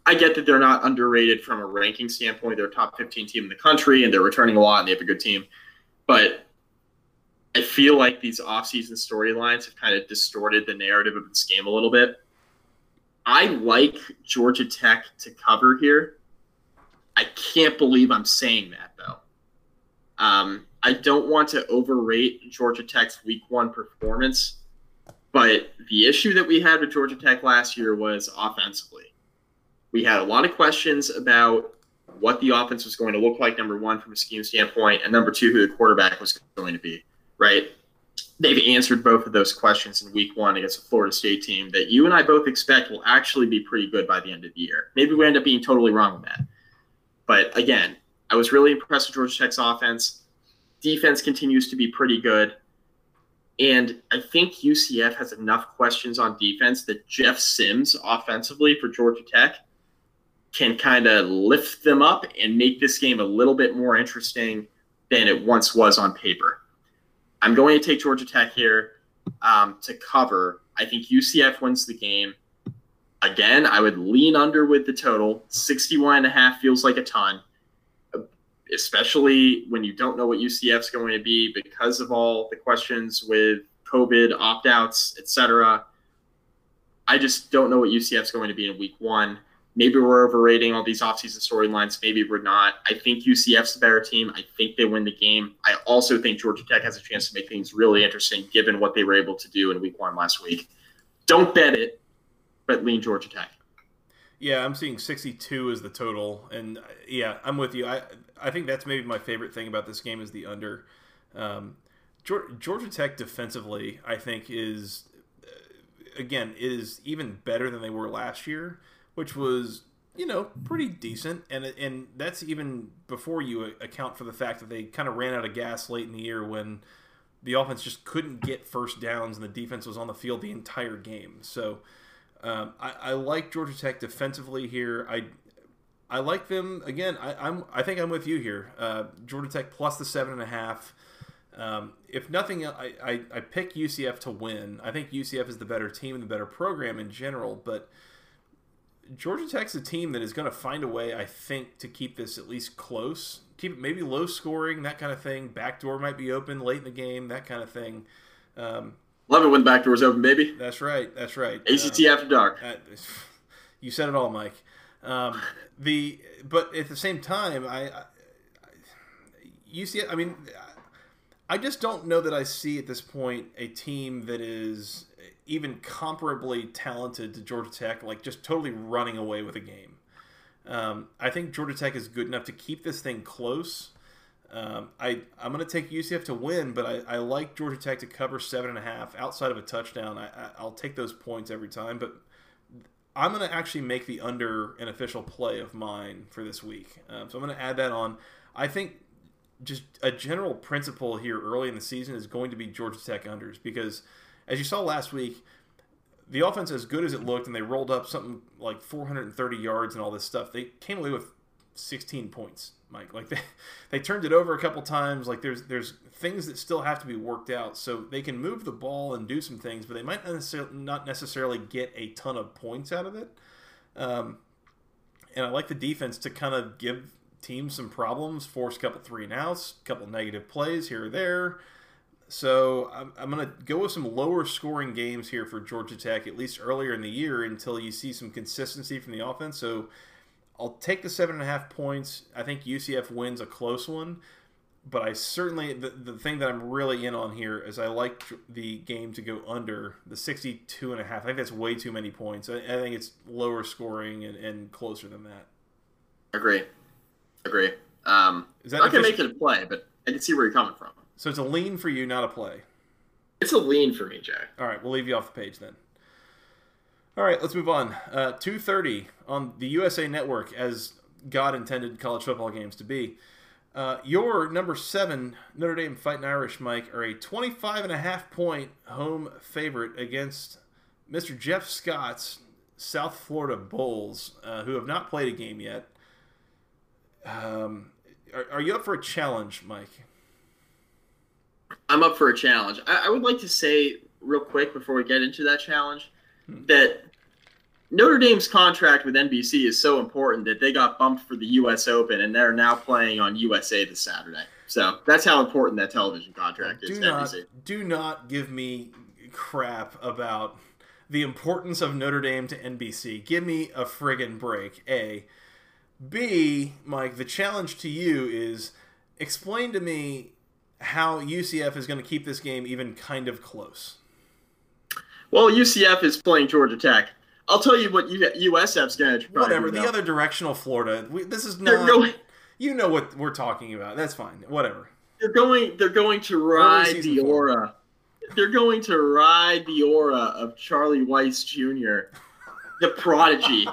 I get that they're not underrated from a ranking standpoint. They're a top 15 team in the country and they're returning a lot and they have a good team. But I feel like these offseason storylines have kind of distorted the narrative of this game a little bit. I like Georgia Tech to cover here. I can't believe I'm saying that, though. Um, I don't want to overrate Georgia Tech's week one performance But the issue that we had with Georgia Tech last year was offensively. We had a lot of questions about what the offense was going to look like, number one, from a scheme standpoint, and number two, who the quarterback was going to be, right? They've answered both of those questions in week one against a Florida State team that you and I both expect will actually be pretty good by the end of the year. Maybe we end up being totally wrong with that. But again, I was really impressed with Georgia Tech's offense. Defense continues to be pretty good. And I think UCF has enough questions on defense that Jeff Sims offensively for Georgia Tech can kind of lift them up and make this game a little bit more interesting than it once was on paper. I'm going to take Georgia Tech here um, to cover. I think UCF wins the game. Again, I would lean under with the total. 61 and a half feels like a ton, especially when you don't know what UCF's going to be because of all the questions with COVID, opt outs, etc. I just don't know what UCF's going to be in week one. Maybe we're overrating all these offseason storylines. Maybe we're not. I think UCF's the better team. I think they win the game. I also think Georgia Tech has a chance to make things really interesting given what they were able to do in week one last week. Don't bet it, but lean Georgia Tech. Yeah, I'm seeing 62 as the total, and yeah, I'm with you. I I think that's maybe my favorite thing about this game is the under. Um, Georgia Tech defensively, I think, is again is even better than they were last year, which was you know pretty decent, and and that's even before you account for the fact that they kind of ran out of gas late in the year when the offense just couldn't get first downs and the defense was on the field the entire game. So um, I, I, like Georgia Tech defensively here. I I like them again. I, am I think I'm with you here. Uh, Georgia Tech plus the seven and a half. Um, if nothing, I, I, I pick UCF to win. I think UCF is the better team and the better program in general, but Georgia Tech's a team that is going to find a way, I think, to keep this at least close. Keep it maybe low scoring, that kind of thing. Backdoor might be open late in the game, that kind of thing. Um, Love it when the back door's open, baby. That's right. That's right. ACC um, after dark. Uh, you said it all, Mike. Um, the but at the same time, I, I you see it. I mean, I just don't know that I see at this point a team that is even comparably talented to Georgia Tech, like just totally running away with a game. Um, I think Georgia Tech is good enough to keep this thing close. Um, I I'm going to take UCF to win, but I, I like Georgia Tech to cover seven and a half outside of a touchdown. I, I will take those points every time, but I'm going to actually make the under an official play of mine for this week. Um, so I'm going to add that on. I think just a general principle here early in the season is going to be Georgia Tech unders because as you saw last week, the offense as good as it looked, and they rolled up something like 430 yards and all this stuff. They came away with 16 points, Mike. Like they, they turned it over a couple times. Like there's there's things that still have to be worked out. So they can move the ball and do some things, but they might not necessarily, get a ton of points out of it. Um, and I like the defense to kind of give teams some problems, force a couple three and outs, a couple negative plays here or there. So I'm, I'm going to go with some lower scoring games here for Georgia Tech, at least earlier in the year, until you see some consistency from the offense. So I'll take the seven and a half points. I think UCF wins a close one, but I certainly the, the thing that I'm really in on here is I like the game to go under the 62 and a half. I think that's way too many points. I, I think it's lower scoring and, and, closer than that. Agree, agree. Um, is that I can make it a play, but I can see where you're coming from. So it's a lean for you, not a play. It's a lean for me, Jay. All right, we'll leave you off the page then. All right, let's move on. Uh, 2.30 on the USA Network, as God intended college football games to be. Uh, your number seven Notre Dame Fighting Irish, Mike, are a 25 and a half point home favorite against Mr. Jeff Scott's South Florida Bulls, uh, who have not played a game yet. Um, are, are, you up for a challenge, Mike? I'm up for a challenge. I, I would like to say real quick before we get into that challenge hmm. that Notre Dame's contract with NBC is so important that they got bumped for the U.S. Open and they're now playing on USA this Saturday. So that's how important that television contract is. Do not, do not give me crap about the importance of Notre Dame to NBC. Give me a friggin' break. A. B. Mike, the challenge to you is explain to me how UCF is going to keep this game even kind of close. Well, UCF is playing Georgia Tech. I'll tell you what USF's going to try. Whatever. the other directional Florida. We, this is not. Going, you know what we're talking about. That's fine. Whatever. They're going. They're going to ride the aura. They're going to ride the aura of Charlie Weis Jr., the prodigy,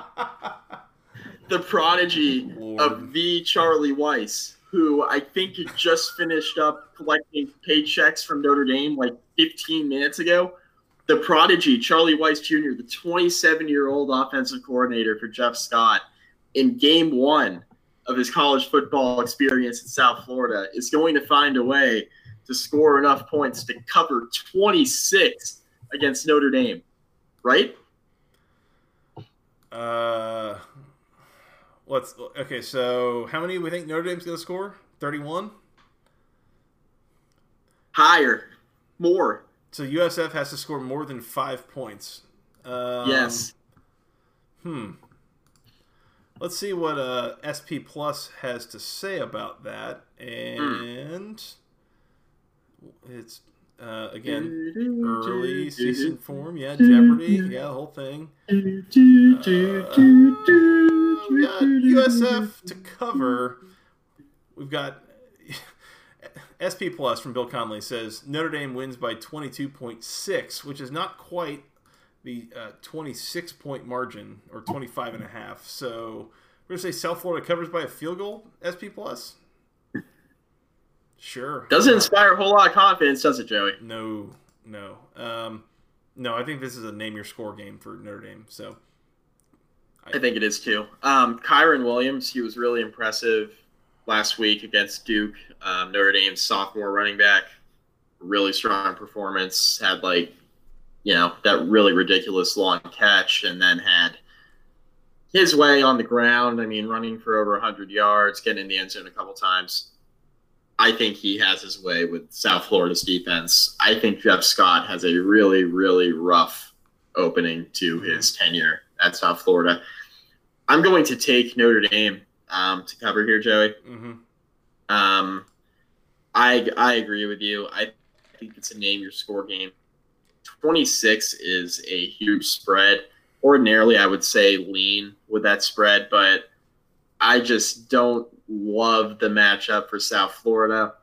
the prodigy Lord. of the Charlie Weis, who I think just finished up collecting paychecks from Notre Dame like 15 minutes ago the prodigy, Charlie Weis Jr., the 27 year old offensive coordinator for Jeff Scott, in game one of his college football experience in South Florida, is going to find a way to score enough points to cover 26 against Notre Dame, right? Uh, let's okay. So, how many do we think Notre Dame's going to score? 31. Higher, more. So USF has to score more than five points. Um, yes. Hmm. Let's see what uh, SP Plus has to say about that. And mm. it's uh, again early season form. Yeah, Jeopardy. Yeah, the whole thing. Uh, USF to cover. We've got SP Plus from Bill Connelly says Notre Dame wins by 22.6, which is not quite the uh, 26 point margin or 25 and a half. So we're going to say South Florida covers by a field goal, SP Plus? Sure. Doesn't inspire a whole lot of confidence, does it, Joey? No, no. Um, no, I think this is a name your score game for Notre Dame. So I, I think it is too. Um, Kyren Williams, he was really impressive last week against Duke. Um, Notre Dame's sophomore running back, really strong performance. Had like, you know, that really ridiculous long catch, and then had his way on the ground. I mean, running for over 100 yards, getting in the end zone a couple times. I think he has his way with South Florida's defense. I think Jeff Scott has a really, really rough opening to his tenure at South Florida. I'm going to take Notre Dame um, to cover here, Joey. Mm-hmm. Um, I I agree with you. I think it's a name your score game. Twenty six is a huge spread. Ordinarily, I would say lean with that spread, but I just don't love the matchup for South Florida.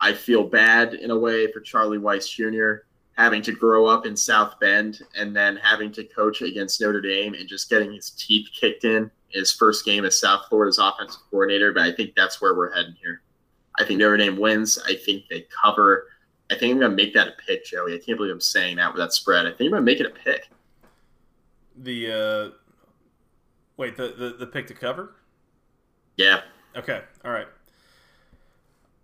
I feel bad in a way for Charlie Weis Jr. having to grow up in South Bend and then having to coach against Notre Dame and just getting his teeth kicked in his first game as South Florida's offensive coordinator, but I think that's where we're heading here. I think Notre Dame wins. I think they cover. I think I'm going to make that a pick, Joey. I can't believe I'm saying that with that spread. I think I'm going to make it a pick. The uh, wait, the, the the pick to cover. Yeah. Okay. All right.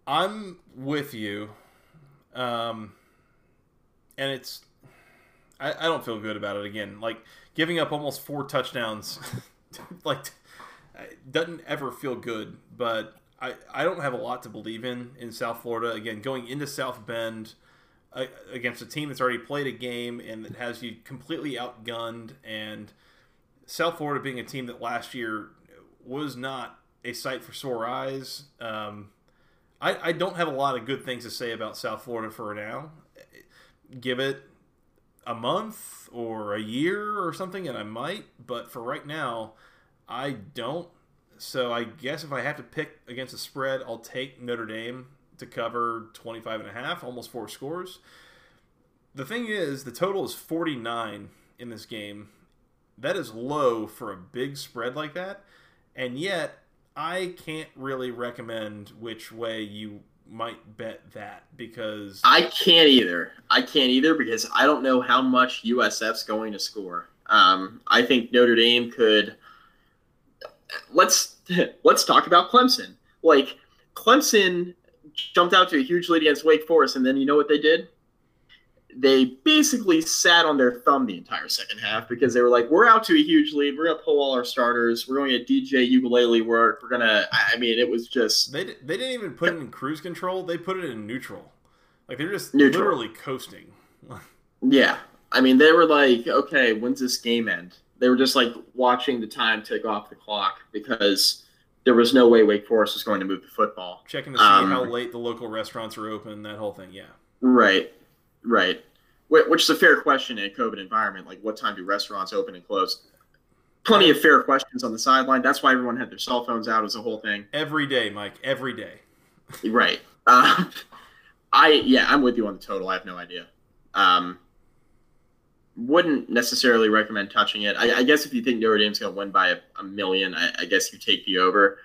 I'm with you. Um, and it's I, I don't feel good about it again. Like giving up almost four touchdowns like doesn't ever feel good. But I I don't have a lot to believe in in South Florida. Again, going into South Bend uh, against a team that's already played a game and that has you completely outgunned, and South Florida being a team that last year was not a sight for sore eyes. Um, I, I don't have a lot of good things to say about South Florida for now. Give it a month or a year or something, and I might. But for right now, I don't. So I guess if I have to pick against a spread, I'll take Notre Dame to cover 25 and a half, almost four scores. The thing is, the total is 49 in this game. That is low for a big spread like that. And yet, I can't really recommend which way you might bet that because I can't either. I can't either because I don't know how much USF's going to score. Um, I think Notre Dame could. Let's let's talk about Clemson. Like Clemson jumped out to a huge lead against Wake Forest, and then you know what they did? They basically sat on their thumb the entire second half because they were like, "We're out to a huge lead. We're gonna pull all our starters. We're going to DJ Uiagalelei work. We're gonna." I mean, it was just they they didn't even put it in cruise control. They put it in neutral. Like they're just neutral. literally coasting. yeah, I mean, they were like, "Okay, when's this game end?" They were just like watching the time tick off the clock because there was no way Wake Forest was going to move the football. Checking to see um, how late the local restaurants are open. That whole thing. Yeah. Right. Right. Which is a fair question in a COVID environment. Like, what time do restaurants open and close? Plenty of fair questions on the sideline. That's why everyone had their cell phones out as a whole thing. Every day, Mike. Every day. right. Um, I yeah, I'm with you on the total. I have no idea. Um, wouldn't necessarily recommend touching it. I, I, guess if you think Notre Dame's going to win by a, a million, I, I, guess you take the over.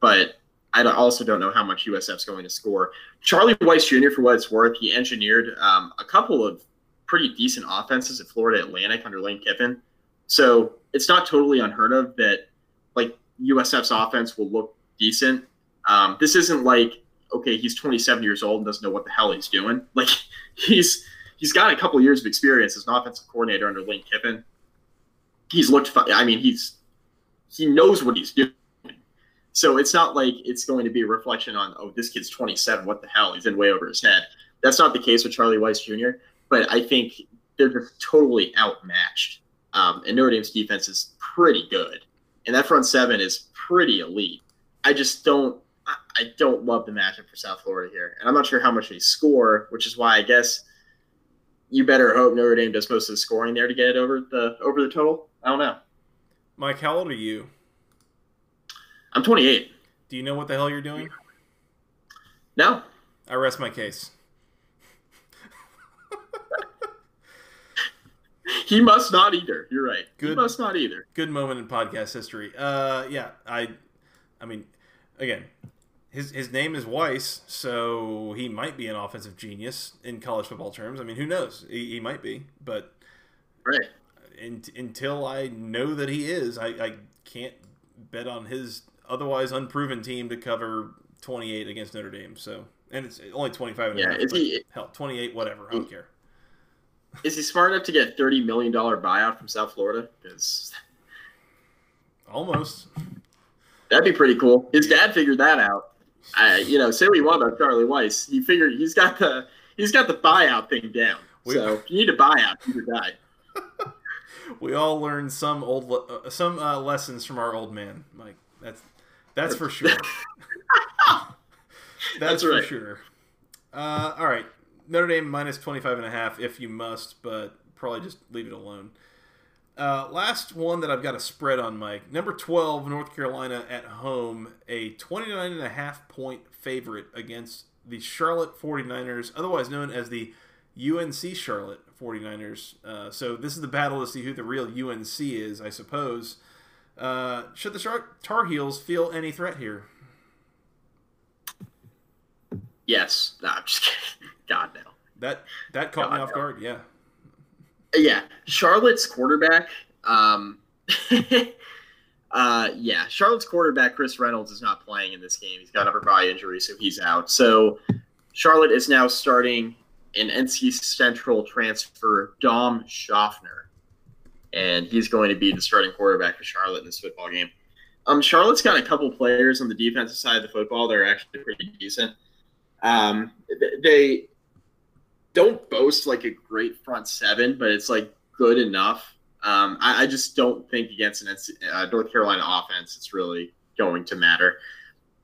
But I also don't know how much USF's going to score. Charlie Weis Jr., for what it's worth, he engineered um, a couple of pretty decent offenses at Florida Atlantic under Lane Kiffin. So it's not totally unheard of that like USF's offense will look decent. Um, this isn't like okay, he's 27 years old and doesn't know what the hell he's doing. Like he's he's got a couple years of experience as an offensive coordinator under Lane Kiffin. He's looked. I mean, he's he knows what he's doing. So it's not like it's going to be a reflection on oh this kid's 27. What the hell? He's in way over his head. That's not the case with Charlie Weis Jr. But I think they're just totally outmatched. Um, and Notre Dame's defense is pretty good, and that front seven is pretty elite. I just don't I don't love the matchup for South Florida here, and I'm not sure how much they score, which is why I guess you better hope Notre Dame does most of the scoring there to get it over the over the total. I don't know. Mike, how old are you? I'm 28. Do you know what the hell you're doing? No. I rest my case. He must not either. You're right. Good, he must not either. Good moment in podcast history. Uh, yeah, I, I mean, again, his his name is Weis, so he might be an offensive genius in college football terms. I mean, who knows? He, he might be, but right. In, until I know that he is, I, I can't bet on his otherwise unproven team to cover 28 against Notre Dame. So, and it's only 25 and yeah, half, is he, hell, 28, whatever. I don't care. Is he smart enough to get $30 million buyout from South Florida? Because almost. That'd be pretty cool. His dad figured that out. I, you know, say what you want about Charlie Weis, He figured he's got the he's got the buyout thing down. We, so if you need a buyout, you die. we all learned some old uh, some uh, lessons from our old man, Mike. That's that's for sure. that's, that's for right. sure. Uh, all right, Notre Dame minus 25 and a half if you must, but probably just leave it alone. Uh, last one that I've got a spread on, Mike. Number 12, North Carolina at home, a 29 and a half point favorite against the Charlotte 49ers, otherwise known as the UNC Charlotte 49ers. Uh, so this is the battle to see who the real UNC is, I suppose. Uh, should the Tar Heels feel any threat here? Yes. No, I'm just kidding. God, no. That, that caught God, me off no. guard, yeah yeah, Charlotte's quarterback. Um, uh, yeah, Charlotte's quarterback Chris Reynolds is not playing in this game. He's got upper body injury, so he's out. So Charlotte is now starting an NC Central transfer, Dom Schaffner, and he's going to be the starting quarterback for Charlotte in this football game. Um, Charlotte's got a couple players on the defensive side of the football that are actually pretty decent. Um, they don't boast like a great front seven, but it's like good enough. Um, I, I, just don't think against an uh, North Carolina offense, it's really going to matter.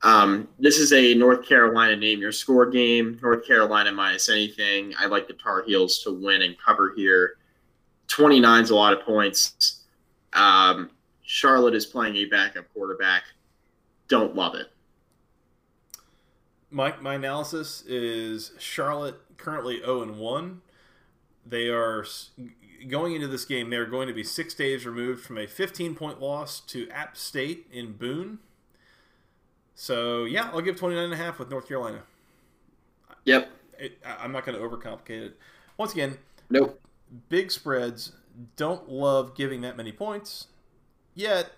Um, this is a North Carolina name your score game. North Carolina minus anything. I like the Tar Heels to win and cover here. 29 is a lot of points. Um, Charlotte is playing a backup quarterback. Don't love it. My, my analysis is Charlotte currently 0 and 1. They are going into this game. They are going to be six days removed from a 15 point loss to App State in Boone. So yeah, I'll give 29 and a half with North Carolina. Yep. It, I'm not going to overcomplicate it. Once again, nope. Big spreads don't love giving that many points. Yet,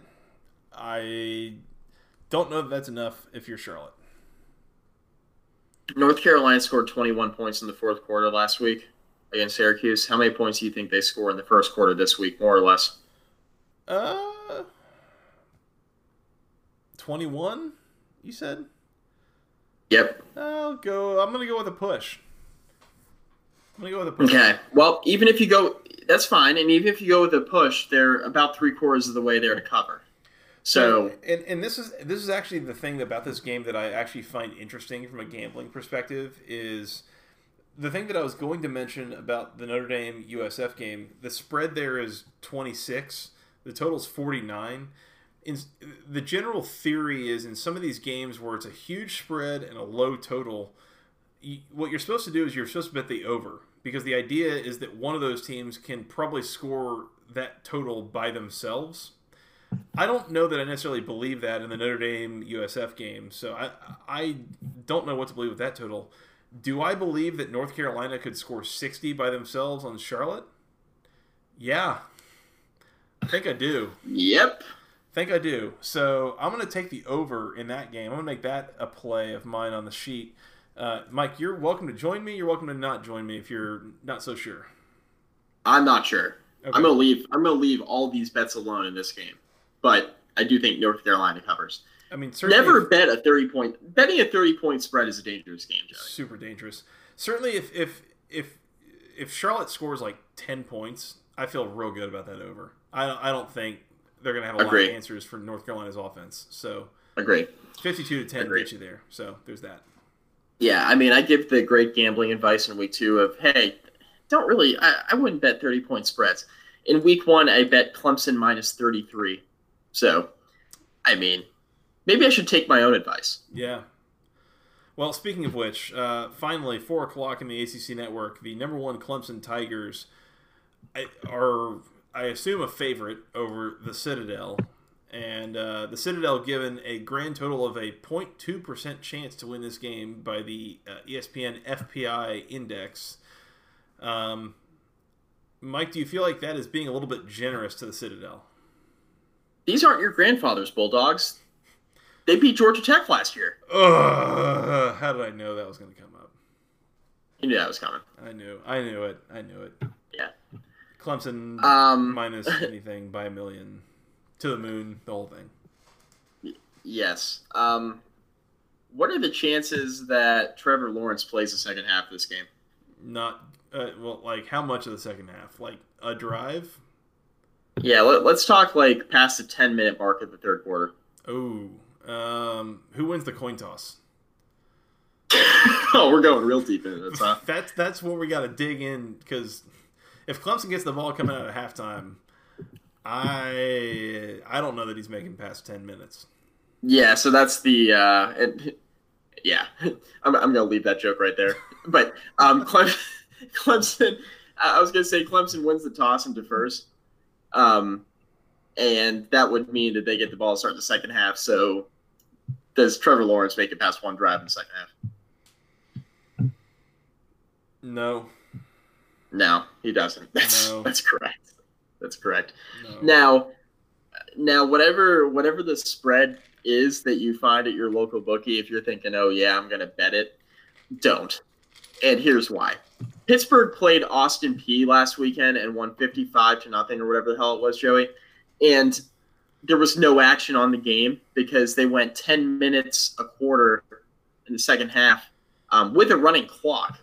I don't know if that's enough if you're Charlotte. North Carolina scored 21 points in the fourth quarter last week against Syracuse. How many points do you think they score in the first quarter this week, more or less? Uh, 21. You said. Yep. I'll go. I'm gonna go with a push. I'm gonna go with a push. Okay. Well, even if you go, that's fine. And even if you go with a push, they're about three quarters of the way there to cover. So and, and this is this is actually the thing about this game that I actually find interesting from a gambling perspective is the thing that I was going to mention about the Notre Dame USF game, the spread there is 26. The total's 49. In, the general theory is in some of these games where it's a huge spread and a low total, you, what you're supposed to do is you're supposed to bet the over because the idea is that one of those teams can probably score that total by themselves. I don't know that I necessarily believe that in the Notre Dame USF game, so I I don't know what to believe with that total. Do I believe that North Carolina could score 60 by themselves on Charlotte? Yeah. I think I do. Yep. I think I do. So I'm going to take the over in that game. I'm going to make that a play of mine on the sheet. Uh, Mike, you're welcome to join me. You're welcome to not join me if you're not so sure. I'm not sure. Okay. I'm gonna leave. I'm gonna leave all these bets alone in this game, but I do think North Carolina covers. I mean, never bet a thirty point. Betting a thirty point spread is a dangerous game, Joey. Super dangerous. Certainly, if if if if Charlotte scores like ten points, I feel real good about that over. I don't, I don't think they're going to have a Agreed. lot of answers for North Carolina's offense. So agree. Fifty-two to ten Agreed. get you there. So there's that. Yeah, I mean, I give the great gambling advice in week two of hey, don't really. I, I wouldn't bet thirty point spreads. In week one, I bet Clemson minus thirty three. So, I mean, Maybe I should take my own advice. Yeah. Well, speaking of which, uh, finally, four o'clock in the ACC network, the number one Clemson Tigers are, I assume, a favorite over the Citadel, and uh, the Citadel given a grand total of a 0.2 percent chance to win this game by the uh, ESPN FPI index. Um, Mike, do you feel like that is being a little bit generous to the Citadel? These aren't your grandfather's Bulldogs. They beat Georgia Tech last year. Uh, how did I know that was going to come up? You knew that was coming. I knew. I knew it. I knew it. Yeah. Clemson um, minus anything by a million to the moon, the whole thing. Yes. Um, what are the chances that Trevor Lawrence plays the second half of this game? Not uh, well. Like how much of the second half? Like a drive? Yeah. Let, us talk like past the ten minute mark of the third quarter. Oh, um, who wins the coin toss? oh, we're going real deep into this, huh? that's that's where we got to dig in because if Clemson gets the ball coming out at halftime, I I don't know that he's making past ten minutes. Yeah, so that's the uh, and, yeah, I'm I'm gonna leave that joke right there. But um, Clemson, Clemson, I was gonna say Clemson wins the toss and defers. Um, and that would mean that they get the ball to start the second half. So does Trevor Lawrence make it past one drive in the second half? No. No, he doesn't. That's no. that's correct. That's correct. No. Now, now whatever whatever the spread is that you find at your local bookie, if you're thinking, oh yeah, I'm gonna bet it, don't. And here's why. Pittsburgh played Austin Peay last weekend and won 55 to nothing or whatever the hell it was, Joey. And there was no action on the game because they went 10 minutes a quarter in the second half um, with a running clock.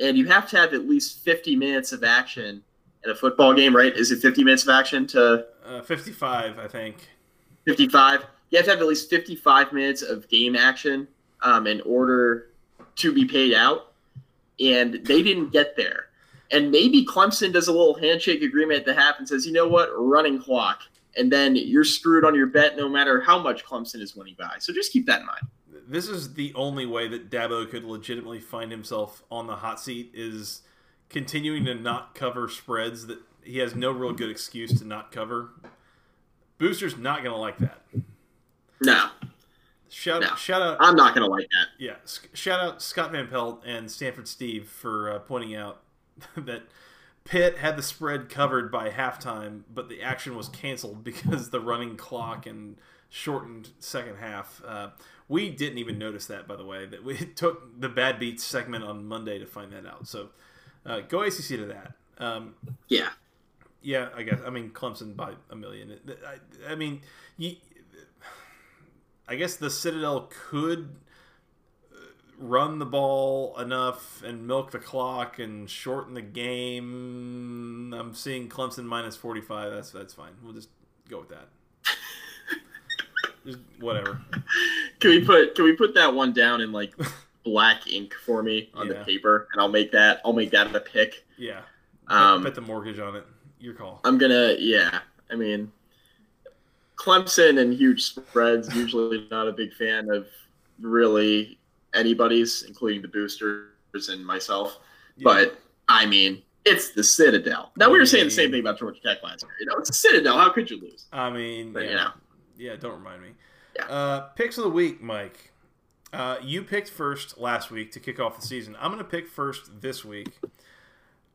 And you have to have at least 50 minutes of action in a football game, right? Is it 50 minutes of action to. Uh, 55, I think. 55. You have to have at least 55 minutes of game action um, in order to be paid out. And they didn't get there. And maybe Clemson does a little handshake agreement at the half and says, you know what, running clock and then you're screwed on your bet no matter how much Clemson is winning by. So just keep that in mind. This is the only way that Dabo could legitimately find himself on the hot seat is continuing to not cover spreads that he has no real good excuse to not cover. Booster's not going to like that. No. Shout, no. shout out. I'm not going to like that. Yeah. Shout out Scott Van Pelt and Stanford Steve for uh, pointing out that – Pitt had the spread covered by halftime, but the action was canceled because the running clock and shortened second half. Uh, we didn't even notice that, by the way. That we took the bad beats segment on Monday to find that out. So uh, go ACC to that. Um, yeah, yeah. I guess. I mean, Clemson by a million. I, I mean, you, I guess the Citadel could run the ball enough and milk the clock and shorten the game. I'm seeing Clemson minus 45. That's that's fine. We'll just go with that. just whatever. Can we put can we put that one down in like black ink for me on yeah. the paper, and I'll make that. I'll make that a pick. Yeah. Um, bet the mortgage on it. Your call. I'm gonna. Yeah. I mean, Clemson and huge spreads. Usually not a big fan of really anybody's, including the boosters and myself. Yeah. But I mean, it's the Citadel. Now we were saying the same thing about Georgia Tech last year. You know, it's the Citadel. How could you lose? I mean, but, yeah. you know, yeah. Don't remind me. Yeah. Uh, picks of the week, Mike. Uh, you picked first last week to kick off the season. I'm going to pick first this week.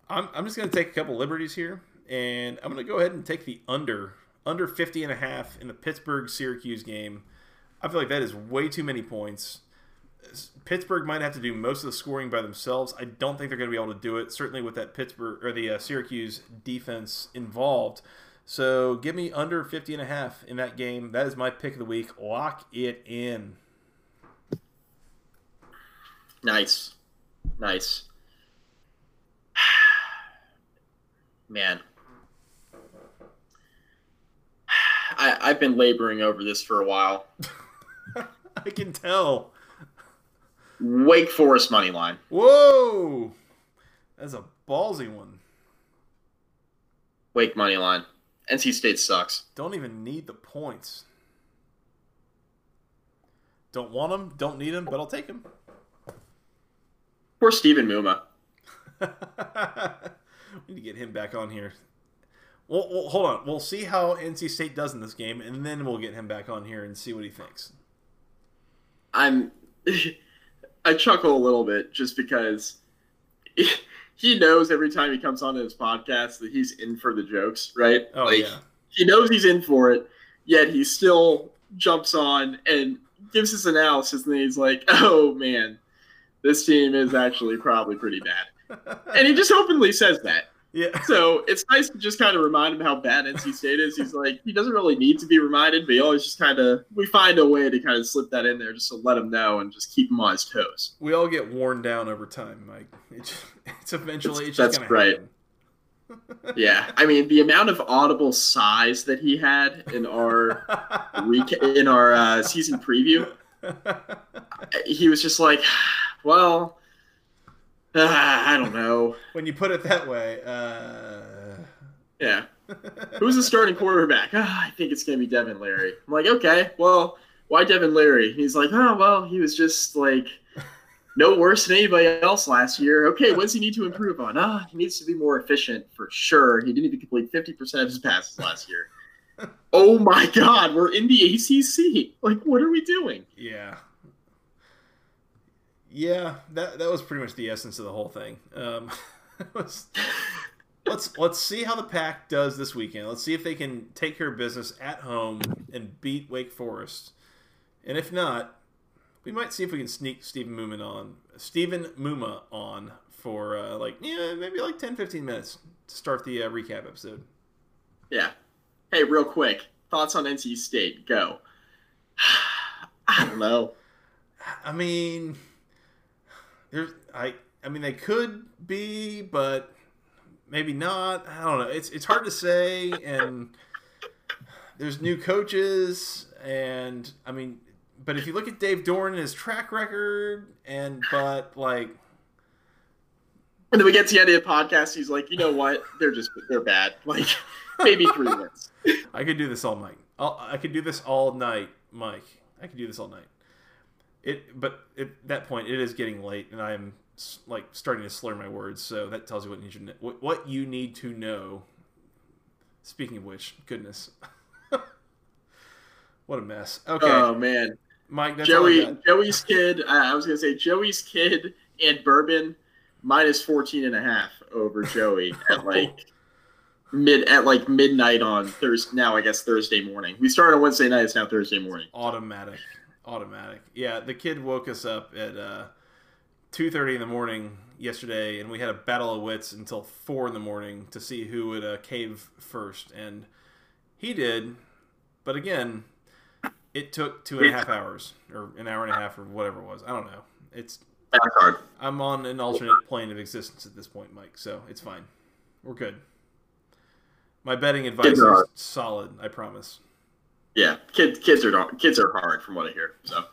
I'm, I'm just going to take a couple liberties here, and I'm going to go ahead and take the under under 50 and a half in the Pittsburgh Syracuse game. I feel like that is way too many points. Pittsburgh might have to do most of the scoring by themselves. I don't think they're going to be able to do it. Certainly with that Pittsburgh or the uh, Syracuse defense involved. So give me under 50 and a half in that game. That is my pick of the week. Lock it in. Nice. Nice. Man. I, I've been laboring over this for a while. I can tell. Wake Forest money line. Whoa, that's a ballsy one. Wake money line. NC State sucks. Don't even need the points. Don't want them. Don't need them, but I'll take them. Poor Stephen Muma. we need to get him back on here. Well, well, hold on. We'll see how NC State does in this game, and then we'll get him back on here and see what he thinks. I'm. I chuckle a little bit just because he knows every time he comes on his podcast that he's in for the jokes, right? Oh like, yeah. He knows he's in for it, yet he still jumps on and gives his analysis, and he's like, "Oh man, this team is actually probably pretty bad," and he just openly says that. Yeah. So it's nice to just kind of remind him how bad NC State is. He's like, he doesn't really need to be reminded, but he always just kind of, we find a way to kind of slip that in there just to let him know and just keep him on his toes. We all get worn down over time, Mike. It's, it's eventually, it's, it's that's right. yeah, I mean the amount of audible sighs that he had in our reca- in our uh, season preview, he was just like, "Well, uh, I don't know. When you put it that way, uh... yeah. Who's the starting quarterback? Oh, I think it's gonna be Devin Leary. I'm like, okay, well, why Devin Leary? He's like, oh well, he was just like no worse than anybody else last year. Okay, what does he need to improve on? Ah, he needs to be more efficient for sure. He didn't even complete 50% of his passes last year. oh my god, we're in the ACC. Like, what are we doing? Yeah. Yeah, that that was pretty much the essence of the whole thing. Um, was, let's let's see how the pack does this weekend. Let's see if they can take care of business at home and beat Wake Forest. And if not, we might see if we can sneak Stephen Muma on Stephen Muma on for uh, like yeah maybe like 10, 15 minutes to start the uh, recap episode. Yeah. Hey, real quick, thoughts on NC State? Go. I don't know. I mean, there's I I mean they could be, but maybe not. I don't know. It's it's hard to say, and there's new coaches, and I mean, but if you look at Dave Doeren and his track record, and but like. And then we get to the end of the podcast. He's like, you know what? They're just they're bad. Like maybe three wins. I could do this all night. I'll, I could do this all night, Mike. I could do this all night. It, but at that point, it is getting late, and I am like starting to slur my words. So that tells you what you need to know, what, what you need to know. Speaking of which, goodness, what a mess. Okay. Oh man, Mike. Joey, Joey's kid. Uh, I was gonna say Joey's kid and bourbon minus 14 and a half over Joey at like mid at like midnight on Thursday. Now I guess Thursday morning. We started on Wednesday night. It's now Thursday morning. Automatic automatic. Yeah, the kid woke us up at uh, two thirty in the morning yesterday, and we had a battle of wits until four in the morning to see who would uh, cave first, and he did. But again, it took two and a half hours, or an hour and a half, or whatever it was. I don't know. It's hard. I'm on an alternate plane of existence at this point, Mike. So it's fine. We're good. My betting advice is solid. I promise. Yeah, kids kids are kids are hard from what I hear. So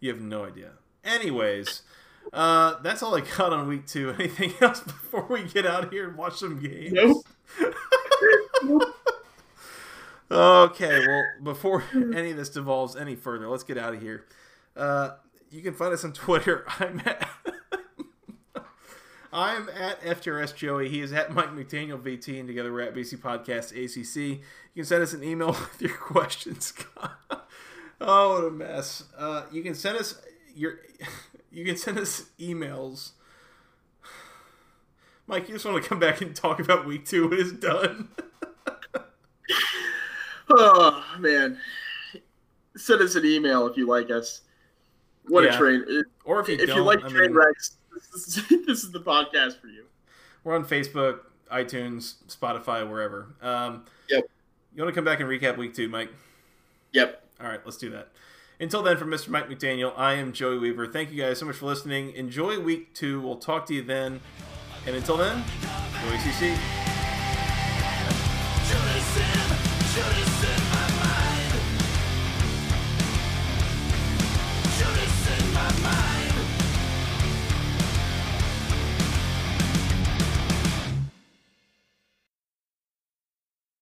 you have no idea. Anyways, Uh, that's all I got on week two. Anything else before we get out of here and watch some games? Nope. okay, well, before any of this devolves any further, let's get out of here. Uh, you can find us on Twitter. I'm at I'm at FTRS Joey. He is at Mike McDaniel VT, and together we're at BC Podcast ACC. You can send us an email with your questions. oh, what a mess! Uh, you can send us your you can send us emails. Mike, you just want to come back and talk about week two when it's done. oh man, send us an email if you like us. What Yeah. a train! Or if you if you like I train mean- wrecks, this is, this is the podcast for you. We're on Facebook, iTunes, Spotify, wherever. Um, Yep. You want to come back and recap week two, Mike? Yep. All right, let's do that. Until then, from Mr. Mike McDaniel, I am Joey Weaver. Thank you guys so much for listening. Enjoy week two. We'll talk to you then. And until then, go ACC. Should have said